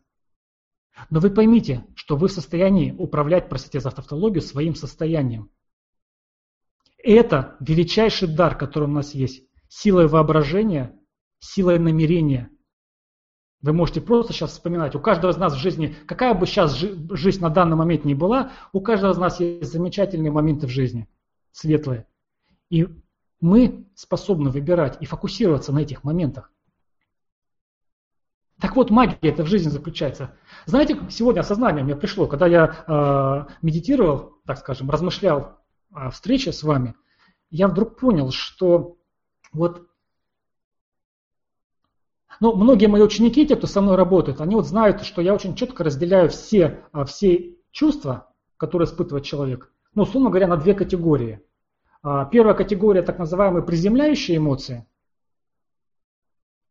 Но вы поймите, что вы в состоянии управлять, простите за автологию, своим состоянием. Это величайший дар, который у нас есть. Силой воображения, силой намерения. Вы можете просто сейчас вспоминать, у каждого из нас в жизни, какая бы сейчас жизнь на данный момент ни была, у каждого из нас есть замечательные моменты в жизни, светлые. И мы способны выбирать и фокусироваться на этих моментах. Так вот, магия это в жизни заключается. Знаете, сегодня осознание мне пришло, когда я э, медитировал, так скажем, размышлял о встрече с вами, я вдруг понял, что вот ну, многие мои ученики, те, кто со мной работают, они вот знают, что я очень четко разделяю все, а, все чувства, которые испытывает человек, ну, условно говоря, на две категории. А, первая категория, так называемые приземляющие эмоции.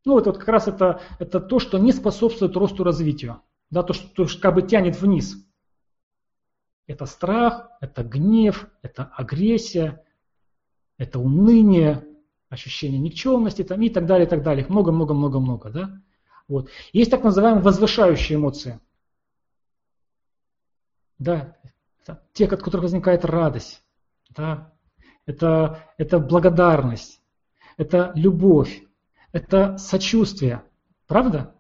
Ну, это вот как раз это, это то, что не способствует росту развитию. Да, то, что, то, что как бы тянет вниз. Это страх, это гнев, это агрессия, это уныние, ощущение никчемности там, и так далее, и так далее. много-много-много-много. Да? Вот. Есть так называемые возвышающие эмоции. Да, те, от которых возникает радость. Да? Это, это благодарность, это любовь, это сочувствие. Правда?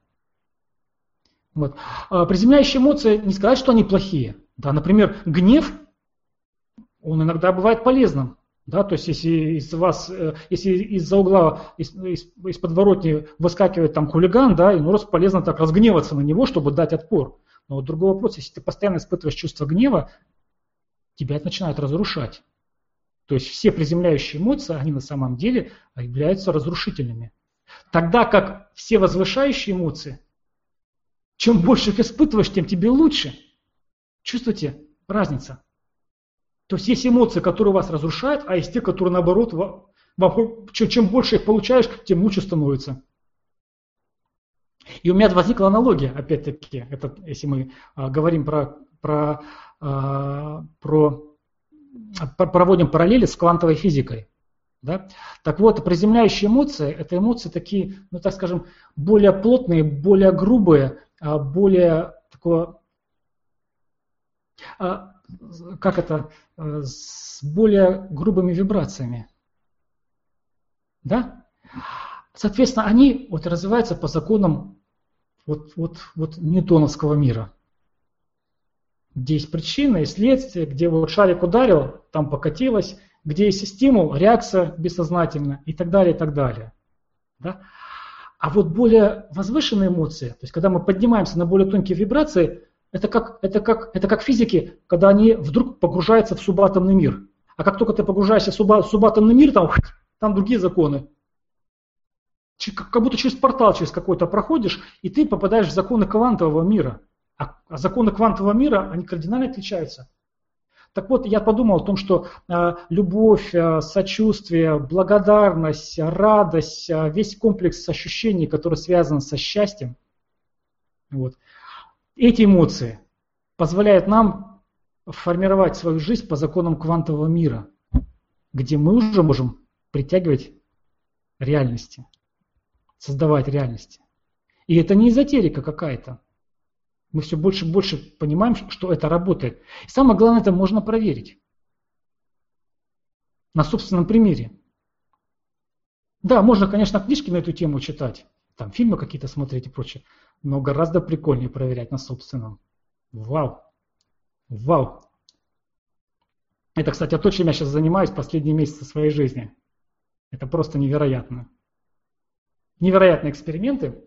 Вот. А приземляющие эмоции, не сказать, что они плохие. Да, например, гнев, он иногда бывает полезным. Да, то есть если из вас, э, если из-за угла, из, из, подворотни выскакивает там хулиган, да, ему просто полезно так разгневаться на него, чтобы дать отпор. Но вот другой вопрос, если ты постоянно испытываешь чувство гнева, тебя это начинает разрушать. То есть все приземляющие эмоции, они на самом деле являются разрушительными. Тогда как все возвышающие эмоции, чем больше их испытываешь, тем тебе лучше. Чувствуете разница? То есть есть эмоции, которые вас разрушают, а есть те, которые наоборот, чем больше их получаешь, тем лучше становится. И у меня возникла аналогия, опять-таки, это, если мы а, говорим про, про, а, про проводим параллели с квантовой физикой. Да? Так вот, приземляющие эмоции – это эмоции такие, ну так скажем, более плотные, более грубые, а, более такое, а, как это, э, с более грубыми вибрациями. Да? Соответственно, они вот развиваются по законам вот, вот, вот ньютоновского мира. Где есть причина и следствие, где вот шарик ударил, там покатилось, где есть стимул, реакция бессознательная и так далее, и так далее. Да? А вот более возвышенные эмоции, то есть когда мы поднимаемся на более тонкие вибрации, это как, это как, это как физики, когда они вдруг погружаются в субатомный мир. А как только ты погружаешься в субатомный мир, там, [laughs] там другие законы как будто через портал через какой-то проходишь, и ты попадаешь в законы квантового мира. А, а законы квантового мира, они кардинально отличаются. Так вот, я подумал о том, что э, любовь, э, сочувствие, благодарность, радость, э, весь комплекс ощущений, который связан со счастьем, вот, эти эмоции позволяют нам формировать свою жизнь по законам квантового мира, где мы уже можем притягивать реальности создавать реальности. И это не эзотерика какая-то. Мы все больше и больше понимаем, что это работает. И самое главное, это можно проверить. На собственном примере. Да, можно, конечно, книжки на эту тему читать, там фильмы какие-то смотреть и прочее, но гораздо прикольнее проверять на собственном. Вау! Вау! Это, кстати, то, чем я сейчас занимаюсь последние месяцы своей жизни. Это просто невероятно невероятные эксперименты.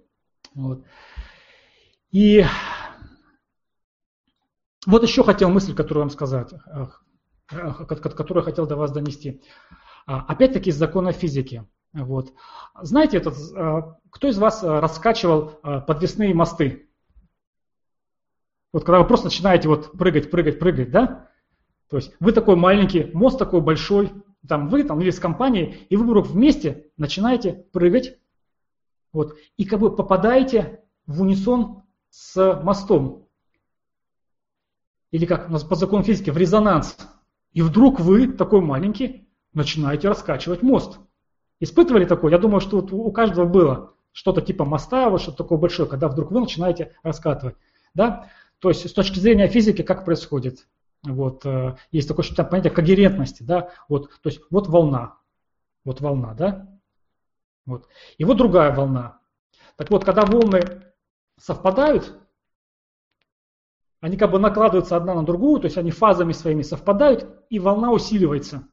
Вот. И вот еще хотел мысль, которую вам сказать, которую хотел до вас донести. А, опять-таки из закона физики. Вот. Знаете, этот, а, кто из вас раскачивал подвесные мосты? Вот когда вы просто начинаете вот прыгать, прыгать, прыгать, да? То есть вы такой маленький, мост такой большой, там вы там или с компанией, и вы вдруг вместе начинаете прыгать, вот. И как бы попадаете в унисон с мостом. Или как у нас по закону физики, в резонанс. И вдруг вы, такой маленький, начинаете раскачивать мост. Испытывали такое? Я думаю, что вот у каждого было что-то типа моста, вот что-то такое большое, когда вдруг вы начинаете раскатывать. Да? То есть с точки зрения физики, как происходит? Вот, э, есть такое что-то понятие когерентности. Да? Вот, то есть вот волна. Вот волна, да? Вот. И вот другая волна. Так вот, когда волны совпадают, они как бы накладываются одна на другую, то есть они фазами своими совпадают, и волна усиливается.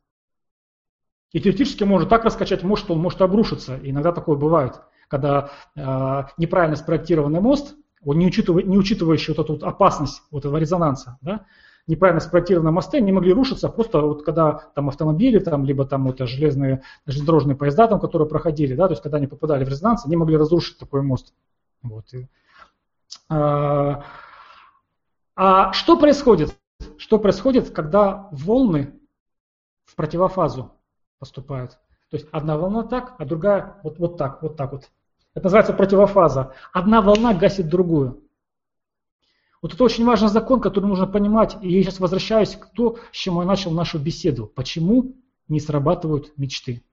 И теоретически можно так раскачать мост, что он может обрушиться. И иногда такое бывает, когда э, неправильно спроектированный мост, он не, учитывая, не учитывающий вот эту вот опасность вот этого резонанса, да, неправильно спроектированные мосты не могли рушиться, просто вот когда там автомобили, там, либо там вот железные, железнодорожные поезда, там, которые проходили, да, то есть когда они попадали в резонанс, они могли разрушить такой мост. Вот. И, а, а что происходит? Что происходит, когда волны в противофазу поступают? То есть одна волна так, а другая вот, вот так, вот так вот. Это называется противофаза. Одна волна гасит другую. Вот это очень важный закон, который нужно понимать. И я сейчас возвращаюсь к тому, с чем я начал нашу беседу. Почему не срабатывают мечты?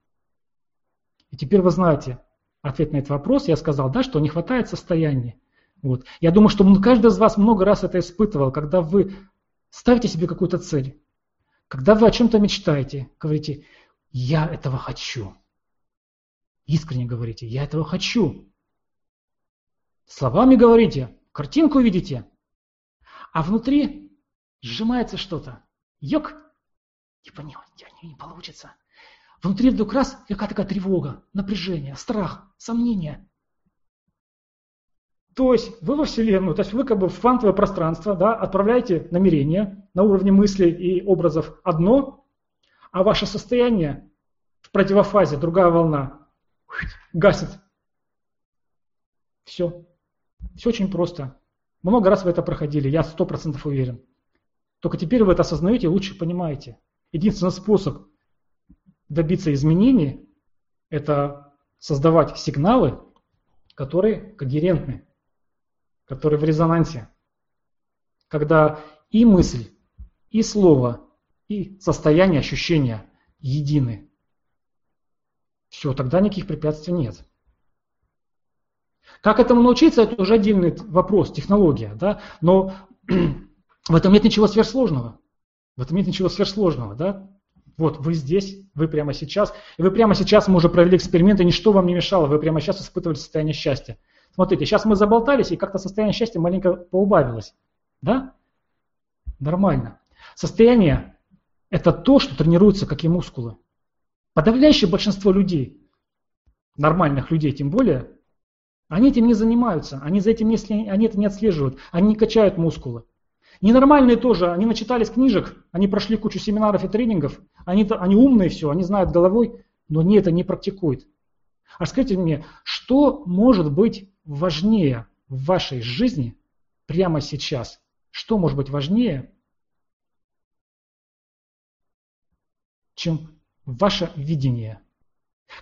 И теперь вы знаете ответ на этот вопрос. Я сказал, да, что не хватает состояния. Вот. Я думаю, что каждый из вас много раз это испытывал, когда вы ставите себе какую-то цель, когда вы о чем-то мечтаете, говорите, я этого хочу. Искренне говорите, я этого хочу. Словами говорите, картинку видите, а внутри сжимается что-то. Йок, не, не, не получится. Внутри вдруг раз какая-то такая тревога, напряжение, страх, сомнение. То есть вы во Вселенную, то есть вы как бы в квантовое пространство да, отправляете намерение на уровне мыслей и образов одно, а ваше состояние в противофазе, другая волна, гасит. Все. Все очень просто. Много раз вы это проходили, я сто процентов уверен. Только теперь вы это осознаете и лучше понимаете. Единственный способ добиться изменений – это создавать сигналы, которые когерентны, которые в резонансе. Когда и мысль, и слово, и состояние ощущения едины. Все, тогда никаких препятствий нет. Как этому научиться, это уже отдельный вопрос, технология. Да? Но [clears throat] в этом нет ничего сверхсложного. В этом нет ничего сверхсложного. Да? Вот вы здесь, вы прямо сейчас. И вы прямо сейчас, мы уже провели эксперимент, и ничто вам не мешало. Вы прямо сейчас испытывали состояние счастья. Смотрите, сейчас мы заболтались, и как-то состояние счастья маленько поубавилось. Да? Нормально. Состояние – это то, что тренируется, как и мускулы. Подавляющее большинство людей, нормальных людей тем более, они этим не занимаются, они за этим не, они это не отслеживают, они не качают мускулы. Ненормальные тоже, они начитались книжек, они прошли кучу семинаров и тренингов, они, они умные все, они знают головой, но они это не практикуют. А скажите мне, что может быть важнее в вашей жизни прямо сейчас? Что может быть важнее, чем ваше видение?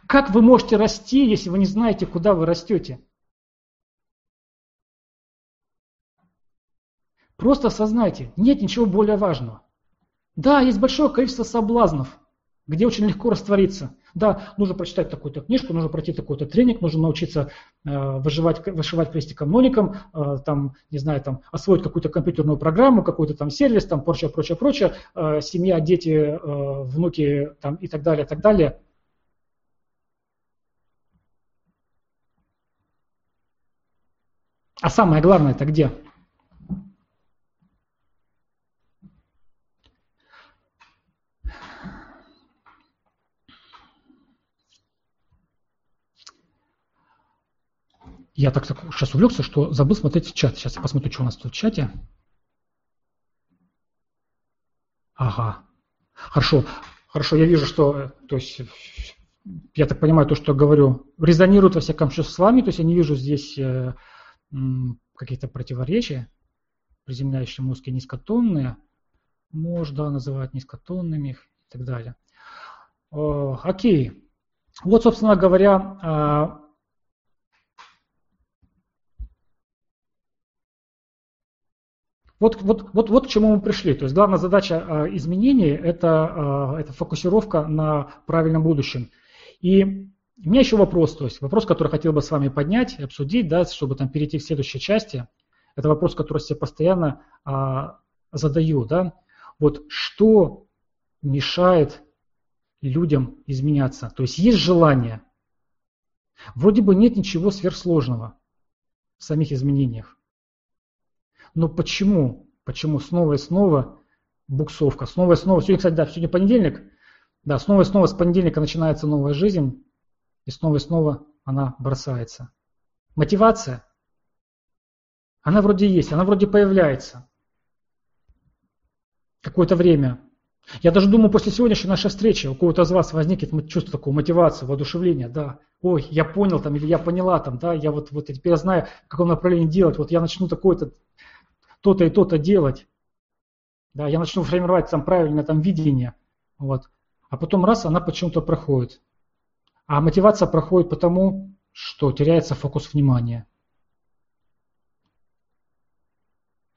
Как вы можете расти, если вы не знаете, куда вы растете? Просто осознайте, нет ничего более важного. Да, есть большое количество соблазнов, где очень легко раствориться. Да, нужно прочитать такую-то книжку, нужно пройти такой-то тренинг, нужно научиться э, выживать, вышивать крестиком-ноликом, э, там, не знаю, там, освоить какую-то компьютерную программу, какой-то там сервис, там, прочее, прочее, прочее, э, семья, дети, э, внуки, там, и так далее, и так далее. А самое главное это где? Я так, так сейчас увлекся, что забыл смотреть чат. Сейчас я посмотрю, что у нас тут в чате. Ага. Хорошо. Хорошо, я вижу, что, то есть, я так понимаю, то, что говорю, резонирует во всяком случае с вами, то есть я не вижу здесь э, каких-то противоречий. Приземляющие мозги низкотонные, можно называть низкотонными и так далее. О, окей. Вот, собственно говоря, а, Вот, вот, вот, вот к чему мы пришли. То есть главная задача э, изменений это, э, это фокусировка на правильном будущем. И у меня еще вопрос, то есть вопрос, который хотел бы с вами поднять, обсудить, да, чтобы там перейти к следующей части. Это вопрос, который я постоянно э, задаю. Да? Вот что мешает людям изменяться? То есть есть желание. Вроде бы нет ничего сверхсложного в самих изменениях. Но почему? Почему снова и снова буксовка? Снова и снова. Сегодня, кстати, да, сегодня понедельник. Да, снова и снова с понедельника начинается новая жизнь. И снова и снова она бросается. Мотивация? Она вроде есть, она вроде появляется. Какое-то время. Я даже думаю, после сегодняшней нашей встречи у кого-то из вас возникнет чувство такой мотивации, воодушевления, да, ой, я понял там, или я поняла там, да, я вот, вот теперь я знаю, в каком направлении делать, вот я начну такой-то то-то и то-то делать. Да, я начну формировать там правильное там видение. Вот. А потом раз, она почему-то проходит. А мотивация проходит потому, что теряется фокус внимания.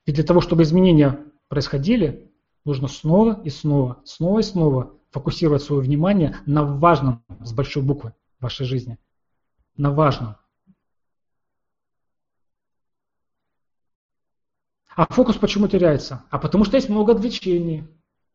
И для того, чтобы изменения происходили, нужно снова и снова, снова и снова фокусировать свое внимание на важном с большой буквы в вашей жизни. На важном. А фокус почему теряется? А потому что есть много отвлечений.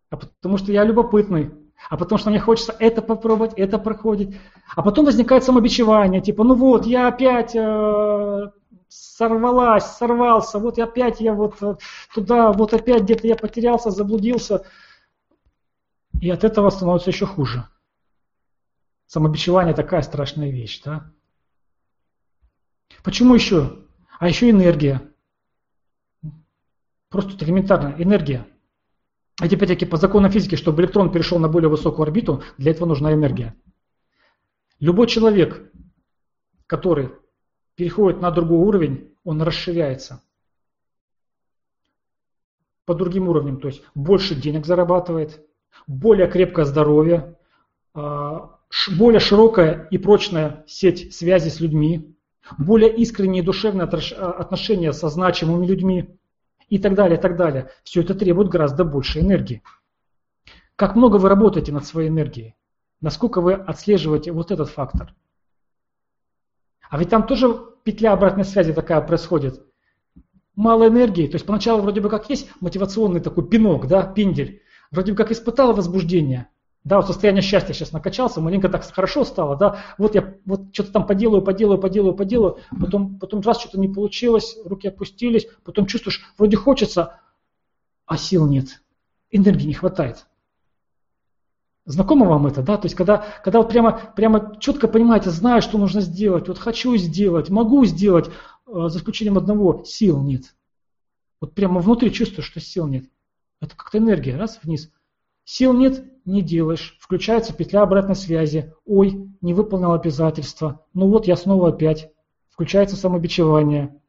А потому что я любопытный. А потому что мне хочется это попробовать, это проходить. А потом возникает самобичевание, типа, ну вот, я опять э, сорвалась, сорвался, вот опять я вот э, туда, вот опять где-то я потерялся, заблудился. И от этого становится еще хуже. Самобичевание такая страшная вещь, да? Почему еще? А еще энергия. Просто элементарно, энергия. А опять-таки по законам физики, чтобы электрон перешел на более высокую орбиту, для этого нужна энергия. Любой человек, который переходит на другой уровень, он расширяется по другим уровням, то есть больше денег зарабатывает, более крепкое здоровье, а, более широкая и прочная сеть связи с людьми, более искренние и душевные отношения со значимыми людьми, и так далее, и так далее. Все это требует гораздо больше энергии. Как много вы работаете над своей энергией? Насколько вы отслеживаете вот этот фактор? А ведь там тоже петля обратной связи такая происходит. Мало энергии, то есть поначалу вроде бы как есть мотивационный такой пинок, да, пиндель. Вроде бы как испытала возбуждение, да, вот состояние счастья сейчас накачался, маленько так хорошо стало, да, вот я вот что-то там поделаю, поделаю, поделаю, поделаю, потом, потом раз что-то не получилось, руки опустились, потом чувствуешь, вроде хочется, а сил нет, энергии не хватает. Знакомо вам это, да? То есть когда, когда вот прямо, прямо четко понимаете, знаю, что нужно сделать, вот хочу сделать, могу сделать, э, за исключением одного, сил нет. Вот прямо внутри чувствую, что сил нет. Это как-то энергия, раз, вниз. Сил нет, не делаешь. Включается петля обратной связи. Ой, не выполнил обязательства. Ну вот я снова опять. Включается самобичевание.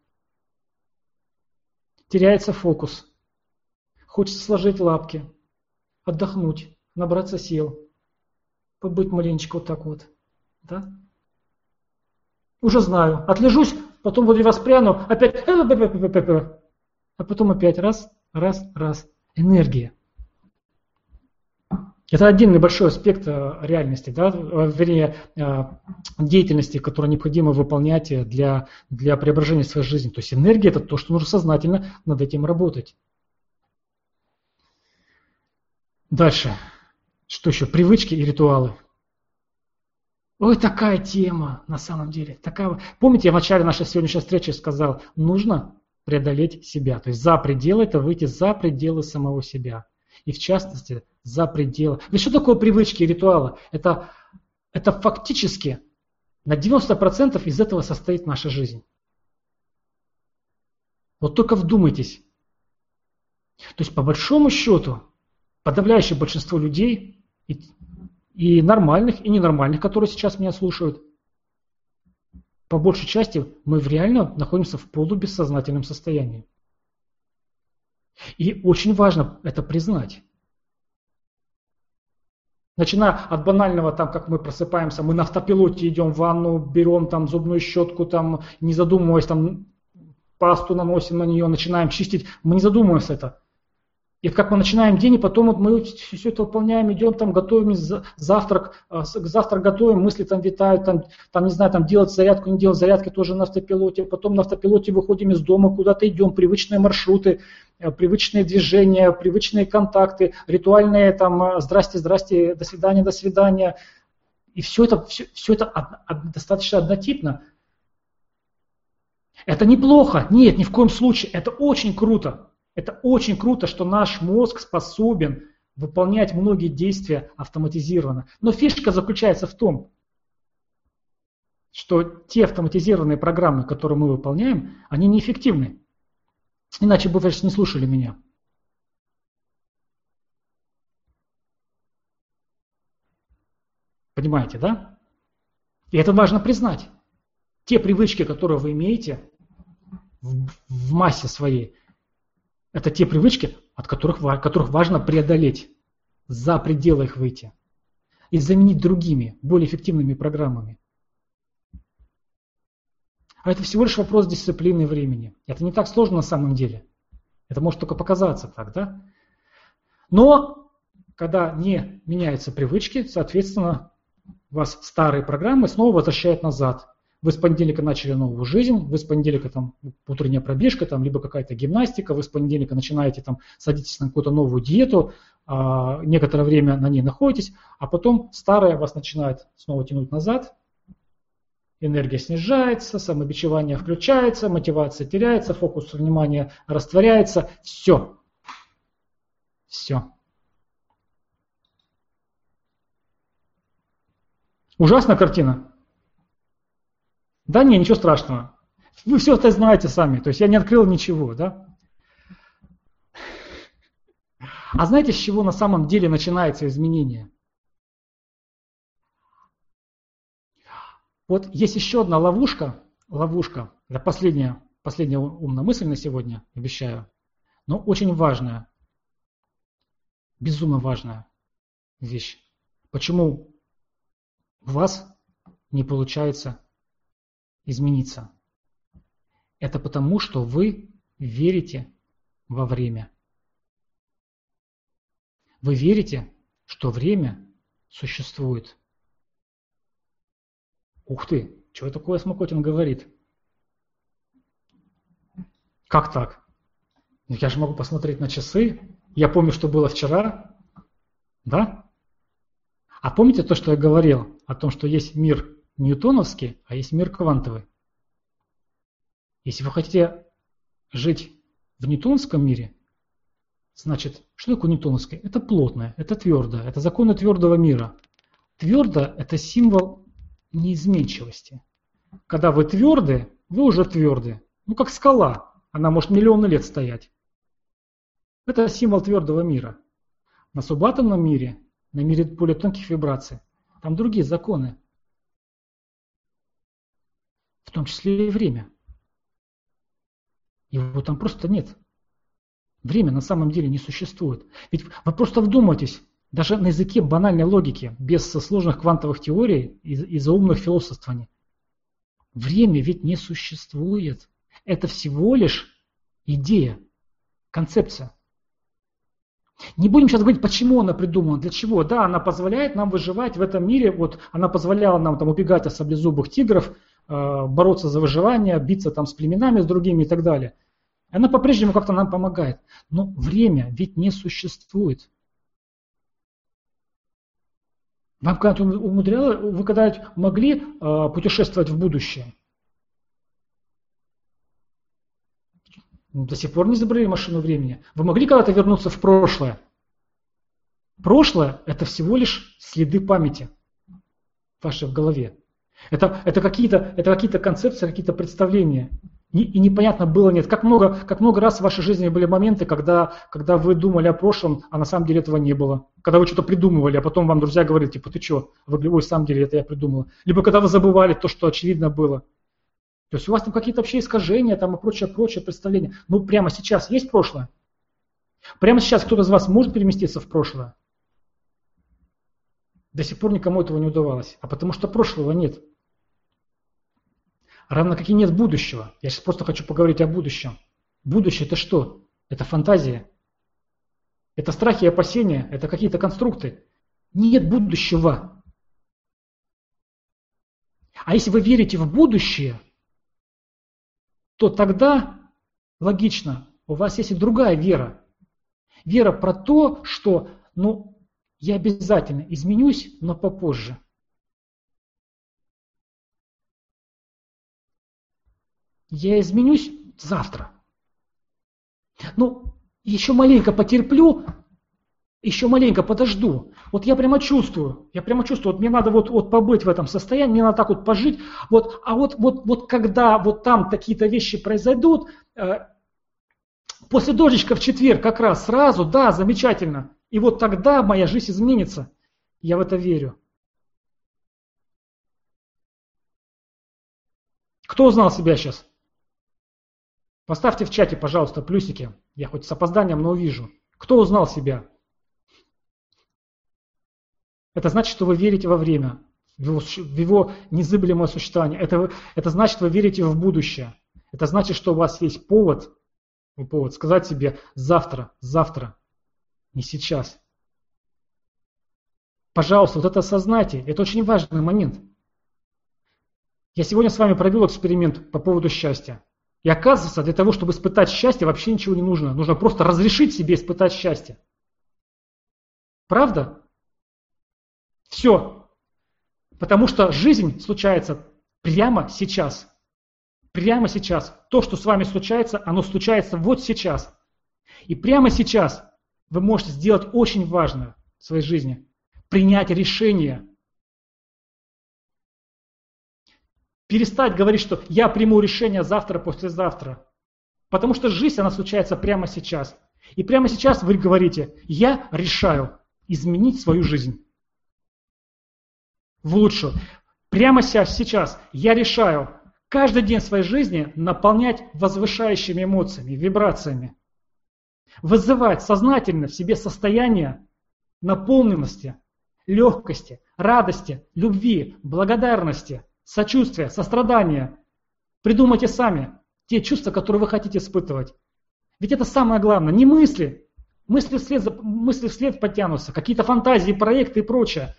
Теряется фокус. Хочется сложить лапки, отдохнуть набраться сил, побыть маленечко вот так вот. Да? Уже знаю. Отлежусь, потом вроде воспряну, опять, а потом опять раз, раз, раз. Энергия. Это отдельный большой аспект э, реальности, да, вернее, э, деятельности, которую необходимо выполнять для, для преображения своей жизни. То есть энергия – это то, что нужно сознательно над этим работать. Дальше. Что еще? Привычки и ритуалы. Ой, такая тема на самом деле. Такая... Помните, я в начале нашей сегодняшней встречи сказал, нужно преодолеть себя. То есть за пределы это выйти за пределы самого себя. И в частности, за пределы. Ведь что такое привычки и ритуалы? Это, это фактически на 90% из этого состоит наша жизнь. Вот только вдумайтесь. То есть по большому счету, подавляющее большинство людей и, и нормальных, и ненормальных, которые сейчас меня слушают. По большей части мы реально находимся в полубессознательном состоянии. И очень важно это признать. Начиная от банального, там, как мы просыпаемся, мы на автопилоте идем в ванну, берем там зубную щетку, там, не задумываясь, там, пасту наносим на нее, начинаем чистить, мы не задумываемся это. И как мы начинаем день, и потом вот мы все это выполняем, идем там, готовим завтрак, а, завтрак готовим, мысли там витают, там, там не знаю, там делать зарядку, не делать зарядки тоже на автопилоте, потом на автопилоте выходим из дома, куда-то идем, привычные маршруты, привычные движения, привычные контакты, ритуальные там а, здрасте, здрасте, до свидания, до свидания. И все это, все, все это достаточно однотипно. Это неплохо, нет, ни в коем случае, это очень круто. Это очень круто, что наш мозг способен выполнять многие действия автоматизированно. Но фишка заключается в том, что те автоматизированные программы, которые мы выполняем, они неэффективны. Иначе бы вы не слушали меня. Понимаете, да? И это важно признать. Те привычки, которые вы имеете в, в массе своей, это те привычки, от которых, которых важно преодолеть, за пределы их выйти и заменить другими, более эффективными программами. А это всего лишь вопрос дисциплины и времени. Это не так сложно на самом деле. Это может только показаться так, да? Но когда не меняются привычки, соответственно, вас старые программы снова возвращают назад. Вы с понедельника начали новую жизнь, вы с понедельника там утренняя пробежка, там, либо какая-то гимнастика, вы с понедельника начинаете там, садитесь на какую-то новую диету, а, некоторое время на ней находитесь, а потом старая вас начинает снова тянуть назад, энергия снижается, самобичевание включается, мотивация теряется, фокус внимания растворяется, все. Все. Ужасная картина. Да не, ничего страшного. Вы все это знаете сами, то есть я не открыл ничего, да? А знаете, с чего на самом деле начинается изменение? Вот есть еще одна ловушка, ловушка, это последняя, последняя умная мысль на сегодня, обещаю, но очень важная, безумно важная вещь. Почему у вас не получается измениться. Это потому, что вы верите во время. Вы верите, что время существует. Ух ты, что такое Смокотин говорит? Как так? Ну, я же могу посмотреть на часы. Я помню, что было вчера. Да? А помните то, что я говорил о том, что есть мир ньютоновский, а есть мир квантовый? Если вы хотите жить в ньютонском мире, значит, что такое ньютоновское? Это плотное, это твердое, это законы твердого мира. Твердо – это символ неизменчивости. Когда вы тверды, вы уже тверды. Ну, как скала. Она может миллионы лет стоять. Это символ твердого мира. На субатомном мире, на мире более тонких вибраций, там другие законы. В том числе и время. Его там просто нет. Время на самом деле не существует. Ведь вы просто вдумайтесь, даже на языке банальной логики, без сложных квантовых теорий и, и заумных философствований. Время ведь не существует. Это всего лишь идея, концепция. Не будем сейчас говорить, почему она придумана, для чего. Да, она позволяет нам выживать в этом мире. Вот она позволяла нам там убегать от саблезубых тигров, э, бороться за выживание, биться там с племенами, с другими и так далее. Она по-прежнему как-то нам помогает. Но время ведь не существует. Вам когда-то умудряло, вы когда могли э, путешествовать в будущее? До сих пор не изобрели машину времени. Вы могли когда-то вернуться в прошлое? Прошлое – это всего лишь следы памяти вашей в голове. Это, это какие-то это какие концепции, какие-то представления. И, непонятно было нет. Как много, как много раз в вашей жизни были моменты, когда, когда вы думали о прошлом, а на самом деле этого не было. Когда вы что-то придумывали, а потом вам друзья говорили, типа, ты что? Вы говорите, ой, на самом деле это я придумала. Либо когда вы забывали то, что очевидно было. То есть у вас там какие-то вообще искажения там и прочее, прочее представление. Ну, прямо сейчас есть прошлое? Прямо сейчас кто-то из вас может переместиться в прошлое? До сих пор никому этого не удавалось. А потому что прошлого нет. Равно как и нет будущего. Я сейчас просто хочу поговорить о будущем. Будущее это что? Это фантазия. Это страхи и опасения. Это какие-то конструкты. Нет будущего. А если вы верите в будущее, то тогда логично, у вас есть и другая вера. Вера про то, что ну, я обязательно изменюсь, но попозже. Я изменюсь завтра. Ну, еще маленько потерплю, еще маленько подожду. Вот я прямо чувствую, я прямо чувствую, вот мне надо вот, вот побыть в этом состоянии, мне надо так вот пожить. Вот, а вот, вот, вот когда вот там какие-то вещи произойдут, э, после дождичка в четверг как раз сразу, да, замечательно. И вот тогда моя жизнь изменится. Я в это верю. Кто узнал себя сейчас? Поставьте в чате, пожалуйста, плюсики. Я хоть с опозданием, но увижу. Кто узнал себя? Это значит, что вы верите во время, в его, в его незыблемое существование. Это, это значит, вы верите в будущее. Это значит, что у вас есть повод, повод сказать себе завтра, завтра, не сейчас. Пожалуйста, вот это осознайте. Это очень важный момент. Я сегодня с вами провел эксперимент по поводу счастья. И оказывается, для того, чтобы испытать счастье, вообще ничего не нужно. Нужно просто разрешить себе испытать счастье. Правда? Все. Потому что жизнь случается прямо сейчас. Прямо сейчас. То, что с вами случается, оно случается вот сейчас. И прямо сейчас вы можете сделать очень важное в своей жизни. Принять решение. Перестать говорить, что я приму решение завтра, послезавтра. Потому что жизнь, она случается прямо сейчас. И прямо сейчас вы говорите, я решаю изменить свою жизнь в лучшую. Прямо сейчас я решаю каждый день своей жизни наполнять возвышающими эмоциями, вибрациями. Вызывать сознательно в себе состояние наполненности, легкости, радости, любви, благодарности, сочувствия, сострадания. Придумайте сами те чувства, которые вы хотите испытывать. Ведь это самое главное. Не мысли, мысли вслед, мысли вслед потянутся, какие-то фантазии, проекты и прочее.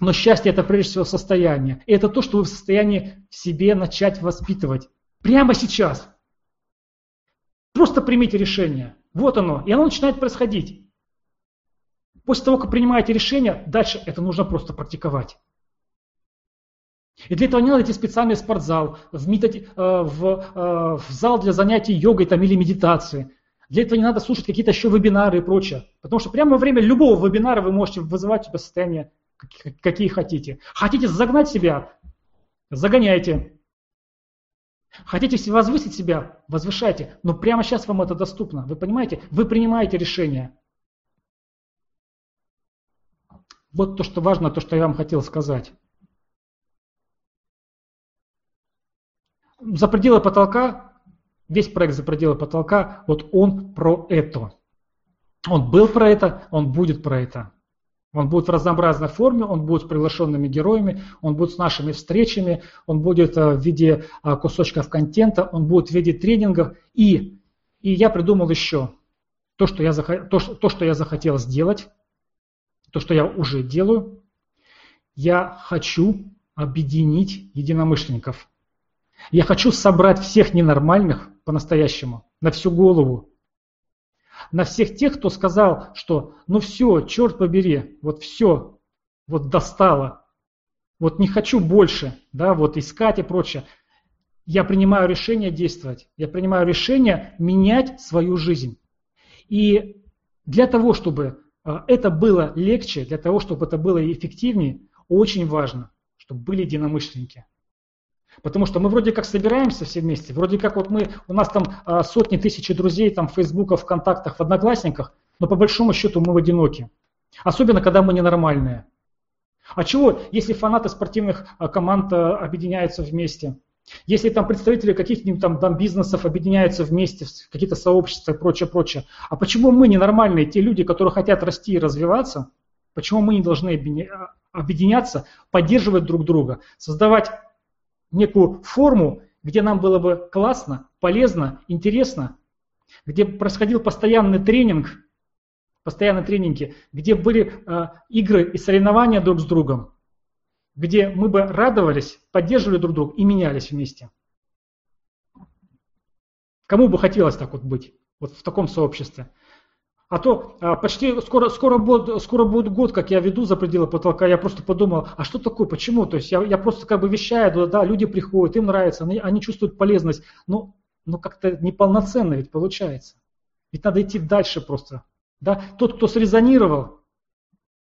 Но счастье это прежде всего состояние. И это то, что вы в состоянии в себе начать воспитывать. Прямо сейчас. Просто примите решение. Вот оно. И оно начинает происходить. После того, как принимаете решение, дальше это нужно просто практиковать. И для этого не надо идти в специальный спортзал, в, метод, э, в, э, в зал для занятий йогой там, или медитации. Для этого не надо слушать какие-то еще вебинары и прочее. Потому что прямо во время любого вебинара вы можете вызывать у себя состояние, какие хотите. Хотите загнать себя, загоняйте. Хотите возвысить себя, возвышайте. Но прямо сейчас вам это доступно. Вы понимаете? Вы принимаете решение. Вот то, что важно, то, что я вам хотел сказать. За пределы потолка, весь проект за пределы потолка, вот он про это. Он был про это, он будет про это. Он будет в разнообразной форме, он будет с приглашенными героями, он будет с нашими встречами, он будет э, в виде э, кусочков контента, он будет в виде тренингов. И, и я придумал еще то что, я, то, то, что я захотел сделать, то, что я уже делаю. Я хочу объединить единомышленников. Я хочу собрать всех ненормальных по-настоящему, на всю голову, на всех тех, кто сказал, что ну все, черт побери, вот все, вот достало, вот не хочу больше, да, вот искать и прочее. Я принимаю решение действовать, я принимаю решение менять свою жизнь. И для того, чтобы а, это было легче, для того, чтобы это было эффективнее, очень важно, чтобы были единомышленники. Потому что мы вроде как собираемся все вместе, вроде как вот мы, у нас там а, сотни тысяч друзей там в Фейсбуках, ВКонтактах, в Одноклассниках, но по большому счету мы в одиноке. Особенно, когда мы ненормальные. А чего, если фанаты спортивных а, команд а, объединяются вместе? Если там представители каких-нибудь там, там бизнесов объединяются вместе, какие-то сообщества и прочее, прочее. А почему мы ненормальные, те люди, которые хотят расти и развиваться, почему мы не должны объединяться, поддерживать друг друга, создавать некую форму, где нам было бы классно, полезно, интересно, где происходил постоянный тренинг, постоянные тренинги, где были э, игры и соревнования друг с другом, где мы бы радовались, поддерживали друг друга и менялись вместе. Кому бы хотелось так вот быть, вот в таком сообществе? А то а, почти скоро, скоро, будет, скоро будет год, как я веду за пределы потолка, я просто подумал, а что такое, почему? То есть я, я просто как бы вещаю, да, люди приходят, им нравится, они, они чувствуют полезность, но, но как-то неполноценно ведь получается. Ведь надо идти дальше просто. Да? Тот, кто срезонировал,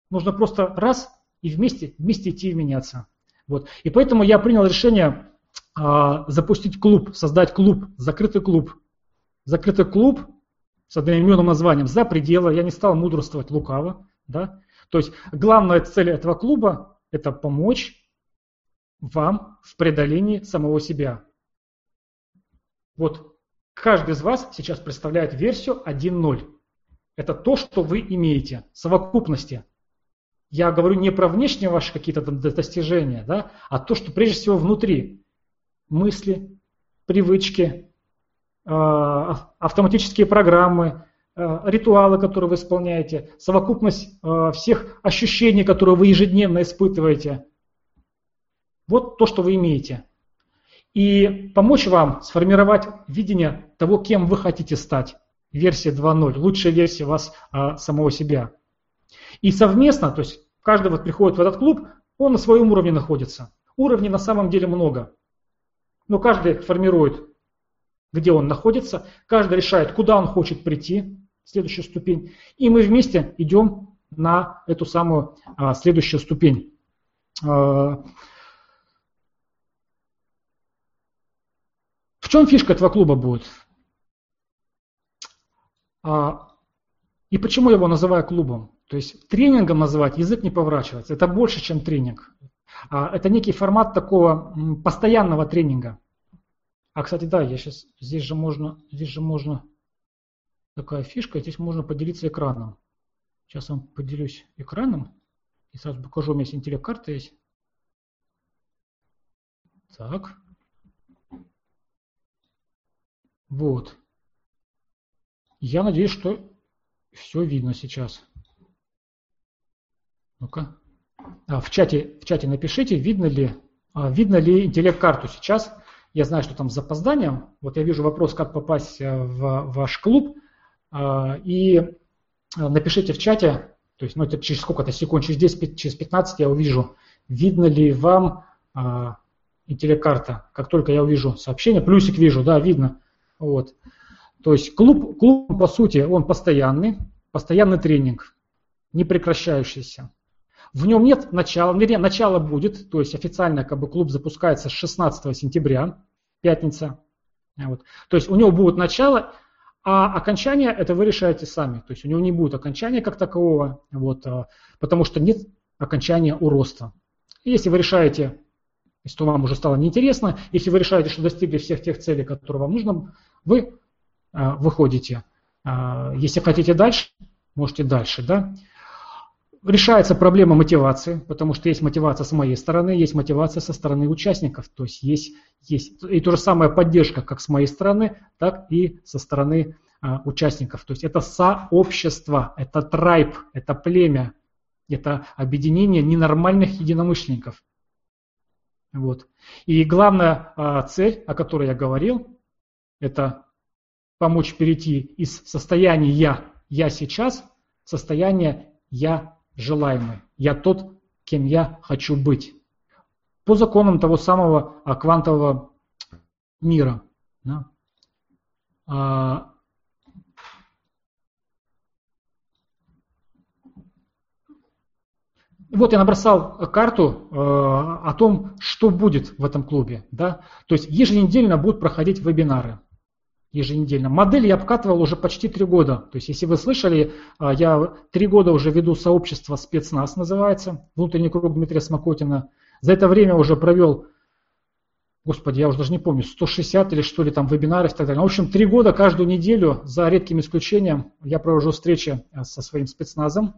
нужно просто раз и вместе, вместе идти и меняться. Вот. И поэтому я принял решение а, запустить клуб, создать клуб, закрытый клуб. Закрытый клуб с одноименным названием «За пределы». Я не стал мудрствовать лукаво. Да? То есть главная цель этого клуба – это помочь вам в преодолении самого себя. Вот каждый из вас сейчас представляет версию 1.0. Это то, что вы имеете, совокупности. Я говорю не про внешние ваши какие-то достижения, да, а то, что прежде всего внутри. Мысли, привычки, автоматические программы, э, ритуалы, которые вы исполняете, совокупность э, всех ощущений, которые вы ежедневно испытываете. Вот то, что вы имеете. И помочь вам сформировать видение того, кем вы хотите стать. Версия 2.0, лучшая версия вас самого себя. И совместно, то есть каждый вот приходит в этот клуб, он на своем уровне находится. Уровней на самом деле много. Но каждый формирует где он находится, каждый решает, куда он хочет прийти, следующую ступень, и мы вместе идем на эту самую а, следующую ступень. А, в чем фишка этого клуба будет? А, и почему я его называю клубом? То есть тренингом называть язык не поворачивается. Это больше, чем тренинг. А, это некий формат такого постоянного тренинга. А, кстати, да, я сейчас, здесь же можно, здесь же можно, такая фишка, здесь можно поделиться экраном. Сейчас вам поделюсь экраном и сразу покажу, у меня есть интеллект-карта есть. Так. Вот. Я надеюсь, что Все видно сейчас. Ну-ка. А, в, чате, в чате напишите, видно ли, а, видно ли интеллект-карту сейчас. Я знаю, что там с запозданием. Вот я вижу вопрос, как попасть э, в ваш клуб. А, и э, напишите в чате, то есть ну, это через сколько-то секунд, через 10, через 15 я увижу, видно ли вам а, интеллект-карта. Как только я увижу сообщение, плюсик вижу, да, видно. Вот. То есть клуб, клуб, по сути, он постоянный, постоянный тренинг, не прекращающийся. В нем нет начала, вернее, начало будет, то есть официально как бы клуб запускается с 16 сентября, пятница. Вот. То есть у него будет начало, а окончание это вы решаете сами. То есть у него не будет окончания как такового, вот, а, потому что нет окончания у роста. Если вы решаете, если вам уже стало неинтересно, если вы решаете, что достигли всех тех целей, которые вам нужно, вы а, выходите. Если хотите дальше, можете дальше. Да? Решается проблема мотивации, потому что есть мотивация с моей стороны, есть мотивация со стороны участников. То есть есть, есть и то же самое поддержка как с моей стороны, так и со стороны а, участников. То есть это сообщество, это трайб, это племя, это объединение ненормальных единомышленников. Вот. И главная а, цель, о которой я говорил, это помочь перейти из состояния «я», «я сейчас» в состояние «я желаемый. Я тот, кем я хочу быть. По законам того самого а, квантового мира. Да? А, Вот я набросал карту э, о том, что будет в этом клубе. Да? То есть еженедельно будут проходить вебинары еженедельно. Модель я обкатывал уже почти три года. То есть, если вы слышали, а, я три года уже веду сообщество спецназ, называется, внутренний круг Дмитрия Смокотина. За это время уже провел, господи, я уже даже не помню, 160 или что ли там вебинаров и так далее. В общем, три года каждую неделю, за редким исключением, я провожу встречи а, со своим спецназом.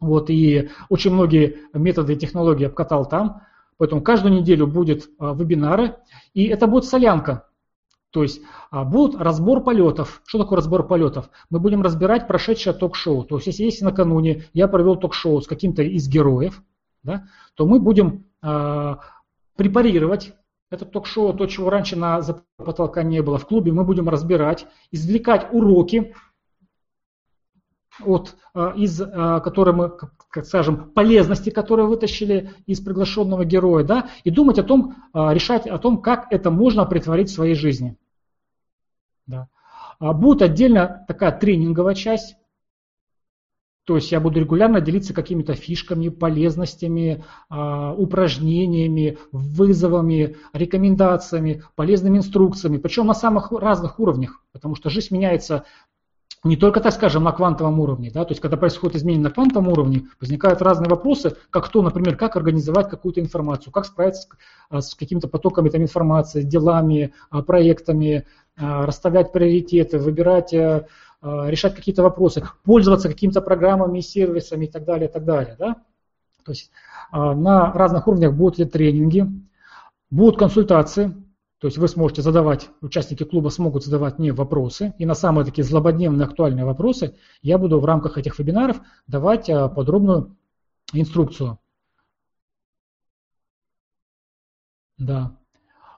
Вот, и очень многие методы и технологии обкатал там. Поэтому каждую неделю будет а, вебинары. И это будет солянка. То есть а, будет разбор полетов. Что такое разбор полетов? Мы будем разбирать прошедшее ток-шоу. То есть если, если накануне я провел ток-шоу с каким-то из героев, да, то мы будем э, препарировать это ток-шоу, то, чего раньше на потолка не было. В клубе мы будем разбирать, извлекать уроки, от, из, которые мы, как скажем, полезности, которые вытащили из приглашенного героя, да, и думать о том, решать о том, как это можно притворить в своей жизни. Да. А будет отдельно такая тренинговая часть, то есть я буду регулярно делиться какими-то фишками, полезностями, а, упражнениями, вызовами, рекомендациями, полезными инструкциями, причем на самых разных уровнях, потому что жизнь меняется не только, так скажем, на квантовом уровне. Да? То есть, когда происходит изменение на квантовом уровне, возникают разные вопросы, как то, например, как организовать какую-то информацию, как справиться с, с какими-то потоками там, информации, делами, а, проектами, а, расставлять приоритеты, выбирать, решать какие-то вопросы, пользоваться какими-то программами, сервисами и так далее, и так далее. Да? То есть на разных уровнях будут ли тренинги, будут консультации, то есть вы сможете задавать, участники клуба смогут задавать мне вопросы, и на самые такие злободневные актуальные вопросы я буду в рамках этих вебинаров давать а, подробную инструкцию. Да.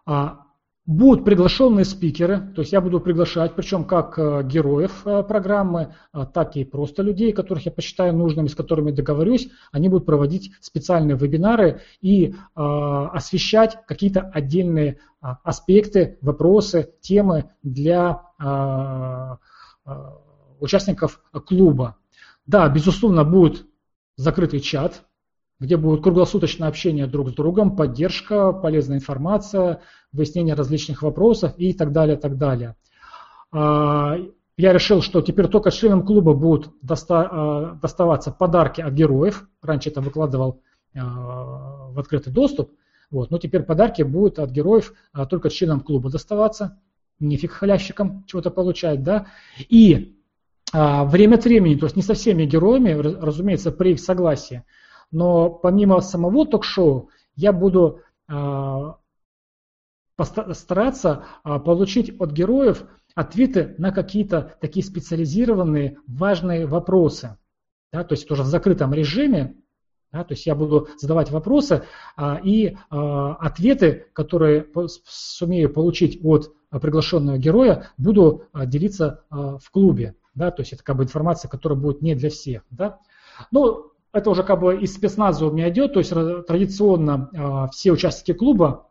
А Будут приглашенные спикеры, то есть я буду приглашать, причем как э, героев э, программы, а, так и просто людей, которых я посчитаю нужными, с которыми договорюсь. Они будут проводить специальные вебинары и а, освещать какие-то отдельные а, аспекты, вопросы, темы для участников клуба. Да, безусловно, будет закрытый чат, где будет круглосуточное общение друг с другом, поддержка, полезная информация, выяснение различных вопросов и так далее, так далее. А, я решил, что теперь только членам клуба будут доста а, доставаться подарки от героев. Раньше это выкладывал а, в открытый доступ. Вот. Но теперь подарки будут от героев только членам клуба доставаться. Нефиг халящикам чего-то получать. Да? И время от времени, то есть не со всеми героями, разумеется, при их согласии, но помимо самого ток-шоу я буду постараться получить от героев ответы на какие-то такие специализированные важные вопросы. Да, то есть тоже в закрытом режиме, да, то есть я буду задавать вопросы а, и а, ответы, которые сумею получить от приглашенного героя, буду а, делиться а, в клубе. Да, то есть это как бы информация, которая будет не для всех. Да. Ну, это уже как бы из спецназа у меня идет, то есть традиционно а, все участники клуба.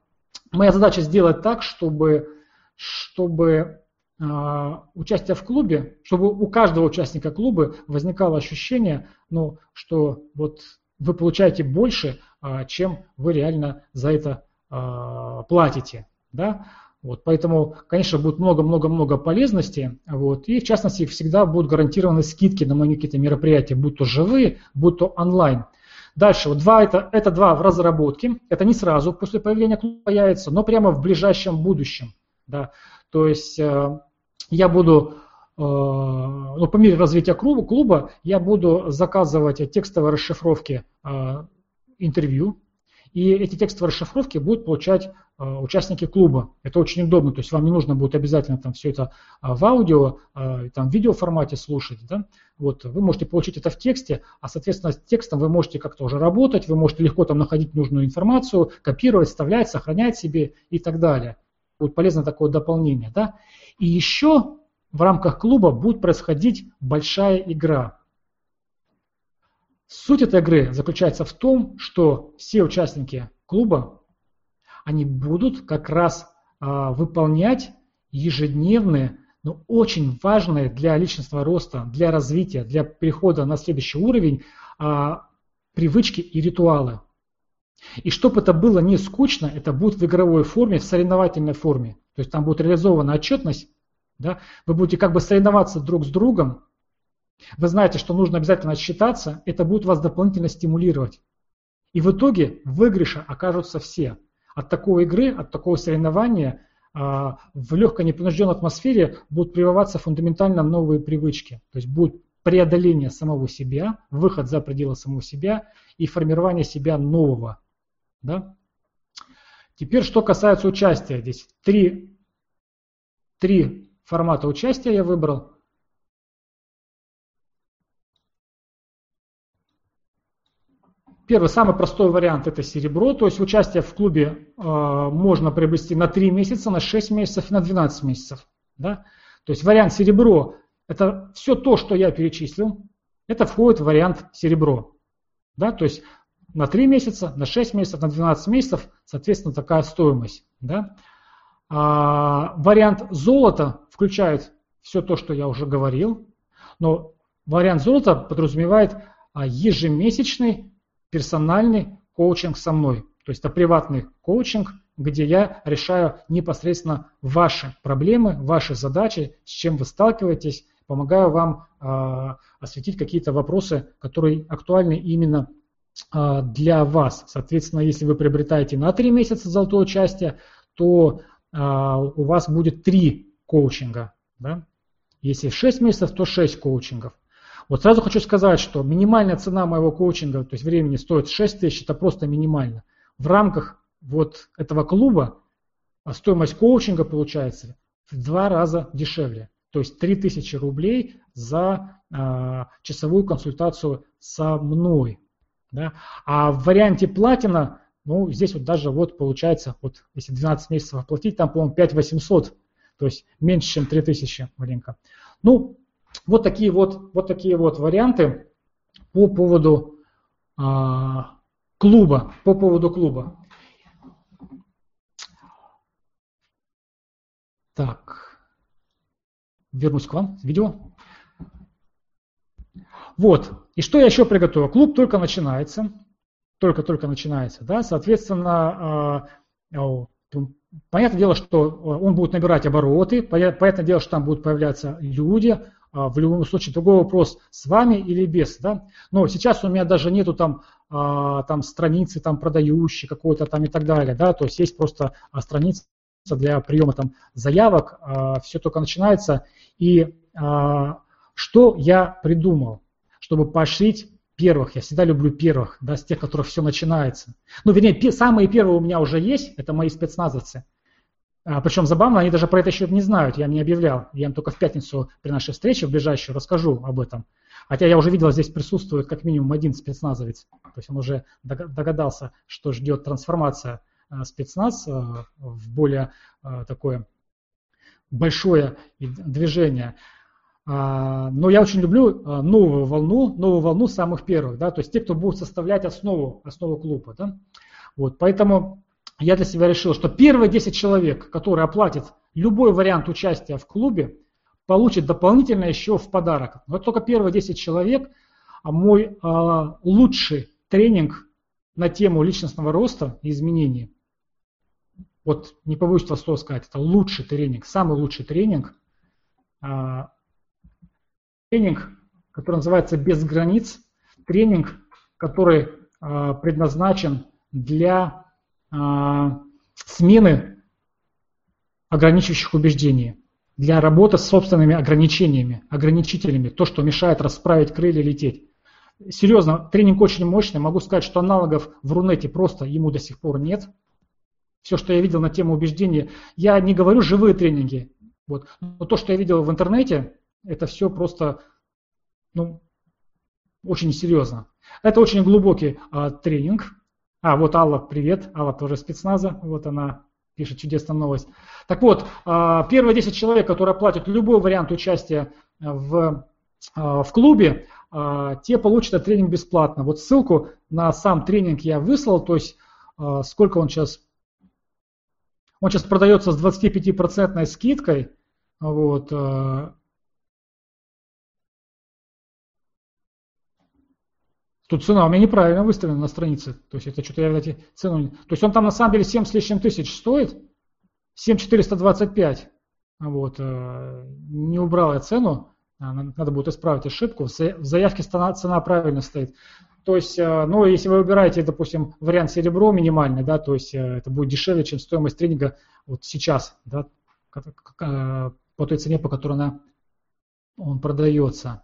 Моя задача сделать так, чтобы, чтобы а, участие в клубе, чтобы у каждого участника клуба возникало ощущение, ну, что вот вы получаете больше, а, чем вы реально за это а, платите. Да? Вот, поэтому, конечно, будет много-много-много полезности. Вот, и, в частности, всегда будут гарантированы скидки на мои какие-то мероприятия, будь то живые, будь то онлайн. Дальше, вот два, это, это два в разработке. Это не сразу после появления клуба появится, но прямо в ближайшем будущем. Да. То есть э, я буду э, ну, по мере развития клуба, клуба я буду заказывать текстовые расшифровки э, интервью, и эти текстовые расшифровки будут получать э, участники клуба. Это очень удобно, то есть вам не нужно будет обязательно там все это в аудио, там в видео формате слушать. Да? Вот, вы можете получить это в тексте, а соответственно с текстом вы можете как-то уже работать, вы можете легко там находить нужную информацию, копировать, вставлять, сохранять себе и так далее. Будет полезно такое дополнение. Да? И еще в рамках клуба будет происходить большая игра. Суть этой игры заключается в том, что все участники клуба, они будут как раз а, выполнять ежедневные, но очень важные для личностного роста, для развития, для перехода на следующий уровень а, привычки и ритуалы. И чтобы это было не скучно, это будет в игровой форме, в соревновательной форме. То есть там будет реализована отчетность, да? вы будете как бы соревноваться друг с другом, вы знаете, что нужно обязательно отсчитаться, это будет вас дополнительно стимулировать. И в итоге в выигрыше окажутся все. От такой игры, от такого соревнования а, в легкой непринужденной атмосфере будут прививаться фундаментально новые привычки. То есть будет преодоление самого себя, выход за пределы самого себя и формирование себя нового. Да? Теперь, что касается участия. Здесь три, три формата участия я выбрал. Первый, самый простой вариант – это серебро, то есть участие в клубе э, можно приобрести на 3 месяца, на 6 месяцев и на 12 месяцев. Да? То есть вариант серебро – это все то, что я перечислил, это входит в вариант серебро. Да? То есть на 3 месяца, на 6 месяцев, на 12 месяцев, соответственно, такая стоимость. Да? А, вариант золота включает все то, что я уже говорил, но вариант золота подразумевает а, ежемесячный персональный коучинг со мной. То есть это приватный коучинг, где я решаю непосредственно ваши проблемы, ваши задачи, с чем вы сталкиваетесь, помогаю вам э, осветить какие-то вопросы, которые актуальны именно э, для вас. Соответственно, если вы приобретаете на 3 месяца золотое участие, то у вас будет 3 коучинга. Да? Если 6 месяцев, то 6 коучингов. Вот сразу хочу сказать, что минимальная цена моего коучинга, то есть времени стоит 6 тысяч, это просто минимально. В рамках вот этого клуба стоимость коучинга получается в два раза дешевле. То есть 3000 рублей за э, часовую консультацию со мной. Да? А в варианте платина, ну, здесь вот даже вот получается, вот если 12 месяцев оплатить, там, по-моему, 5800, то есть меньше, чем 3000 маленько. Ну, вот такие вот, вот такие вот варианты по поводу а, клуба, по поводу клуба. Так, вернусь к вам, видео. Вот, и что я еще приготовил? Клуб только начинается, только-только начинается, да, соответственно, а, понятное дело, что он будет набирать обороты, понятное дело, что там будут появляться люди, а, в любом случае другой вопрос, с вами или без. Да? Но сейчас у меня даже нету там, а, там страницы там, продающей какой-то там и так далее. Да? То есть есть просто а, страница для приема там, заявок, все только начинается. И что я придумал, чтобы поощрить первых, я всегда люблю первых, да, с тех, которых все начинается. Ну, вернее, самые первые у меня уже есть, это мои спецназовцы. А, причем забавно, они даже про это еще не знают, я им не объявлял. Я им только в пятницу при нашей встрече в ближайшую расскажу об этом. Хотя я уже видел, здесь присутствует как минимум один спецназовец. То есть он уже догадался, что ждет трансформация э, спецназ э, в более э, такое большое движение. А, но я очень люблю новую волну, новую волну самых первых, да, то есть те, кто будут составлять основу, основу клуба. Да. Вот, поэтому я для себя решил, что первые 10 человек, которые оплатят любой вариант участия в клубе, получат дополнительно еще в подарок. Вот только первые 10 человек, а мой а, лучший тренинг на тему личностного роста и изменений. Вот не побоюсь этого слова сказать, это лучший тренинг, самый лучший тренинг. Тренинг, который называется «Без границ», тренинг, который а, предназначен для а, смены ограничивающих убеждений, для работы с собственными ограничениями, ограничителями, то, что мешает расправить крылья и лететь. Серьезно, тренинг очень мощный. Могу сказать, что аналогов в Рунете просто ему до сих пор нет. Все, что я видел на тему убеждения, я не говорю живые тренинги. Вот. Но то, что я видел в интернете, это все просто ну, очень серьезно. Это очень глубокий а, тренинг, а, вот Алла, привет. Алла тоже спецназа. Вот она пишет чудесную новость. Так вот, а, первые 10 человек, которые оплатят любой вариант участия в, а, в клубе, а, те получат этот тренинг бесплатно. Вот ссылку на сам тренинг я выслал, то есть сколько он сейчас? Он сейчас продается с 25% скидкой. Вот, Тут цена у меня неправильно выставлена на странице. То есть это что-то я, эти цену... То есть он там на самом деле 7 с лишним тысяч стоит. 7425. Вот. Э, не убрал я цену. А, надо будет исправить ошибку. В заявке цена, правильно стоит. То есть, э, ну, если вы выбираете, допустим, вариант серебро минимальный, да, то есть э, это будет дешевле, чем стоимость тренинга вот сейчас, да, по той цене, по которой она, он продается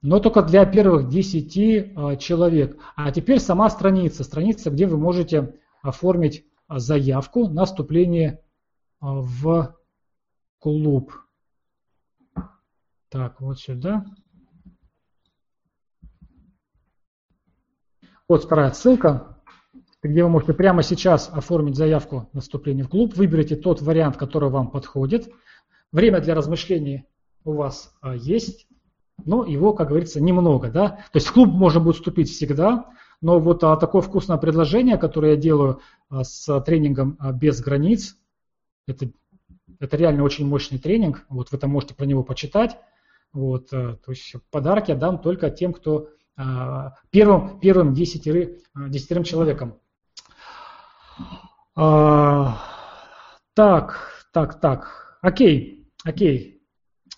но только для первых 10 а, человек. А теперь сама страница, страница, где вы можете оформить заявку на вступление а, в клуб. Так, вот сюда. Вот вторая ссылка, где вы можете прямо сейчас оформить заявку на вступление в клуб. Выберите тот вариант, который вам подходит. Время для размышлений у вас а, есть но его, как говорится, немного. Да? То есть в клуб можно будет вступить всегда, но вот а, такое вкусное предложение, которое я делаю а, с тренингом а, без границ, это, это реально очень мощный тренинг, вот вы там можете про него почитать. Вот, а, то есть подарки я дам только тем, кто а, первым, первым десятеры, а, десятерым человеком. А, так, так, так, окей, окей.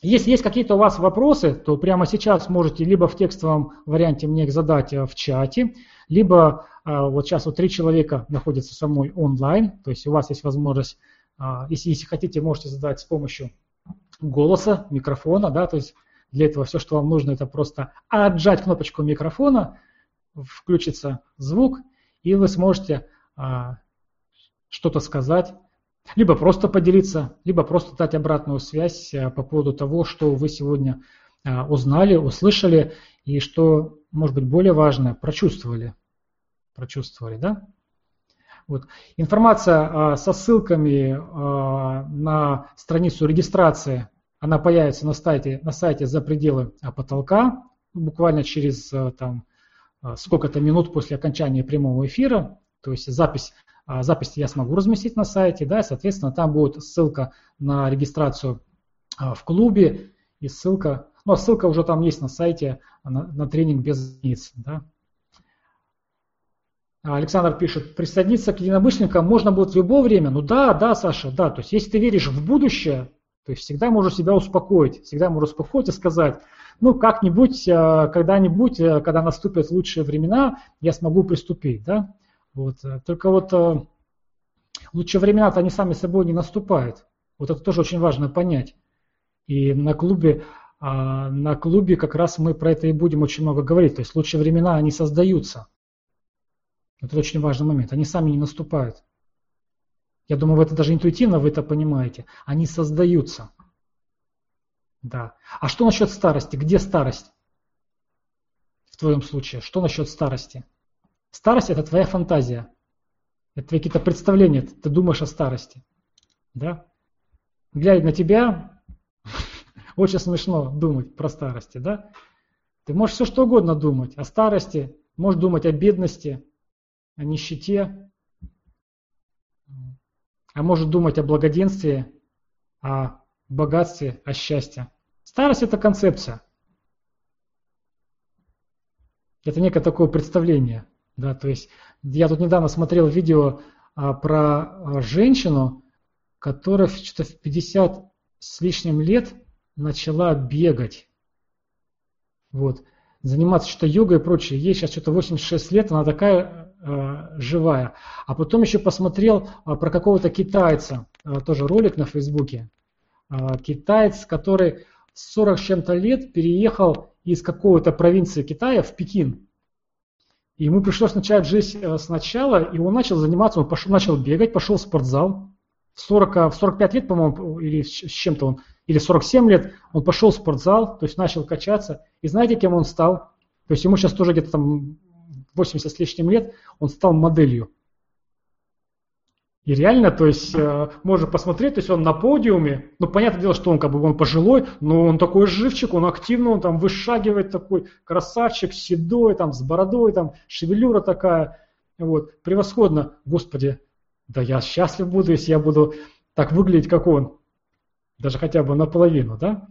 Если есть какие-то у вас вопросы, то прямо сейчас можете либо в текстовом варианте мне их задать э, в чате, либо э, вот сейчас вот три человека находятся со мной онлайн, то есть у вас есть возможность, э, если, если хотите, можете задать с помощью голоса, микрофона, да, то есть для этого все, что вам нужно, это просто отжать кнопочку микрофона, включится звук, и вы сможете что-то сказать либо просто поделиться, либо просто дать обратную связь э, по поводу того, что вы сегодня э, узнали, услышали и что, может быть, более важно, прочувствовали. Прочувствовали, да? Вот. Информация э, со ссылками на страницу регистрации, она появится на сайте, на сайте за пределы потолка, буквально через там, сколько-то минут после окончания прямого эфира. То есть запись а, записи я смогу разместить на сайте, да, и, соответственно, там будет ссылка на регистрацию а, в клубе и ссылка, ну, а ссылка уже там есть на сайте на, на тренинг без границ, да. Александр пишет, присоединиться к единомышленникам можно будет в любое время. Ну да, да, Саша, да. То есть если ты веришь в будущее, то есть всегда можешь себя успокоить, всегда можешь успокоить и сказать, ну как-нибудь, когда-нибудь, когда наступят лучшие времена, я смогу приступить, да. Вот. Э, только вот э, лучшие времена-то они сами собой не наступают. Вот это тоже очень важно понять. И на клубе, а, на клубе как раз мы про это и будем очень много говорить. То есть лучшие времена, они создаются. Это очень важный момент. Они сами не наступают. Я думаю, вы это даже интуитивно вы это понимаете. Они создаются. Да. А что насчет старости? Где старость? В твоем случае. Что насчет старости? Старость – это твоя фантазия. Это твои какие-то представления. Ты думаешь о старости. Да? Глядя на тебя, [laughs] очень смешно думать про старости. Да? Ты можешь все что угодно думать о старости, можешь думать о бедности, о нищете, а может думать о благоденствии, о богатстве, о счастье. Старость – это концепция. Это некое такое представление. Да, то есть я тут недавно смотрел видео а, про а, женщину, которая что-то в 50 с лишним лет начала бегать. Вот. Заниматься что-то йогой и прочее. Ей сейчас что-то 86 лет, она такая э, живая. А потом еще посмотрел э, про какого-то китайца, э, тоже ролик на Фейсбуке. Э, китаец, который 40 с чем-то лет переехал из какой-то провинции Китая в Пекин. И ему пришлось начать жизнь э, сначала, и он начал заниматься, он пошел, начал бегать, пошел в спортзал. В, 40, в 45 лет, по-моему, или с чем-то он, или 47 лет, он пошел в спортзал, то есть начал качаться. И знаете, кем он стал? То есть ему сейчас тоже где-то там 80 с лишним лет, он стал моделью. И реально, то есть, э, можно посмотреть, то есть он на подиуме, ну, понятное дело, что он как бы он пожилой, но он такой живчик, он активно, он там вышагивает такой красавчик, седой, там, с бородой, там, шевелюра такая, вот, превосходно. Господи, да я счастлив буду, если я буду так выглядеть, как он, даже хотя бы наполовину, да?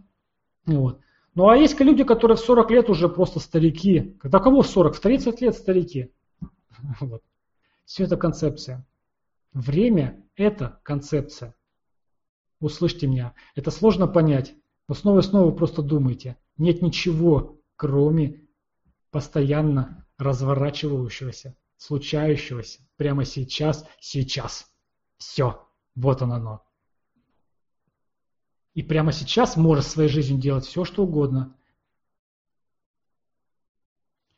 Вот. Ну, а есть люди, которые в 40 лет уже просто старики. Когда кого в 40? В 30 лет старики. [laughs] Вот. Все это концепция. Время – это концепция. Услышьте меня. Это сложно понять, но снова и снова просто думайте. Нет ничего, кроме постоянно разворачивающегося, случающегося прямо сейчас, сейчас. Все, вот оно оно. И прямо сейчас может своей жизнью делать все, что угодно.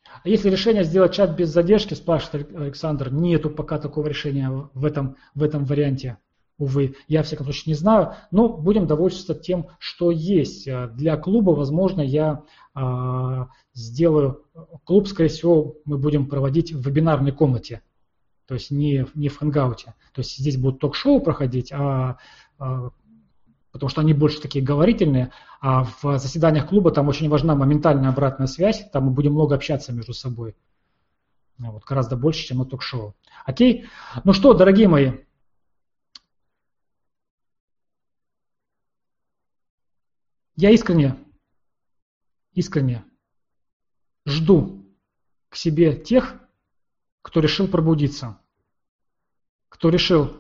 А если решение сделать чат без задержки, спрашивает Александр, нету пока такого решения в этом, в этом варианте. Увы, я, в всяком случае, не знаю, но будем довольствоваться тем, что есть. Для клуба, возможно, я э, сделаю, клуб, скорее всего, мы будем проводить в вебинарной комнате, то есть не, не в хангауте. То есть здесь будут ток-шоу проходить, а, а потому что они больше такие говорительные, а в заседаниях клуба там очень важна моментальная обратная связь, там мы будем много общаться между собой. Ну вот, гораздо больше, чем на ток-шоу. Окей? Ну что, дорогие мои, я искренне, искренне жду к себе тех, кто решил пробудиться, кто решил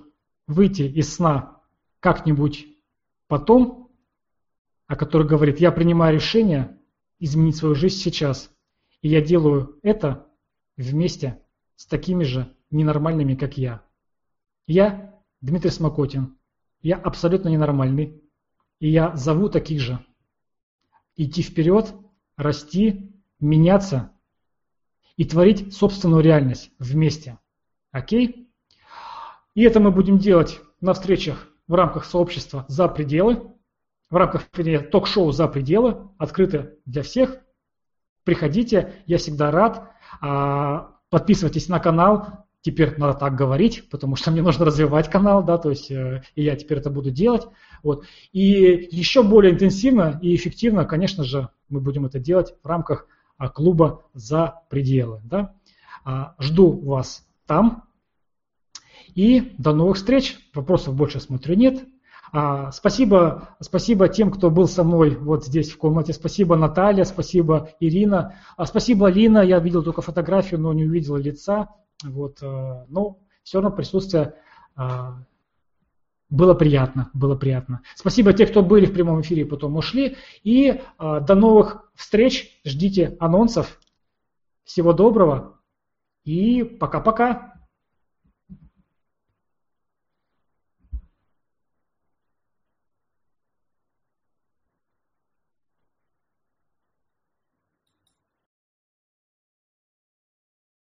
выйти из сна как-нибудь потом, о которой говорит, я принимаю решение изменить свою жизнь сейчас, и я делаю это вместе с такими же ненормальными, как я. Я Дмитрий Смокотин, я абсолютно ненормальный, и я зову таких же идти вперед, расти, меняться и творить собственную реальность вместе. Окей? И это мы будем делать на встречах в рамках сообщества «За пределы», в рамках ток-шоу «За пределы», открыто для всех. Приходите, я всегда рад. А, подписывайтесь на канал, теперь надо так говорить, потому что мне нужно развивать канал, да, то есть э, и я теперь это буду делать. Вот. И еще более интенсивно и эффективно, конечно же, мы будем это делать в рамках а, клуба «За пределы». Да. А, жду вас там. И до новых встреч. Вопросов больше, смотрю, нет. А, спасибо, спасибо тем, кто был со мной вот здесь в комнате. Спасибо Наталья, спасибо Ирина. А, спасибо Лина, я видел только фотографию, но не увидел лица. Вот, а, но все равно присутствие а, было приятно, было приятно. Спасибо те, кто были в прямом эфире, потом ушли. И до новых встреч, ждите анонсов. Всего доброго и пока-пока.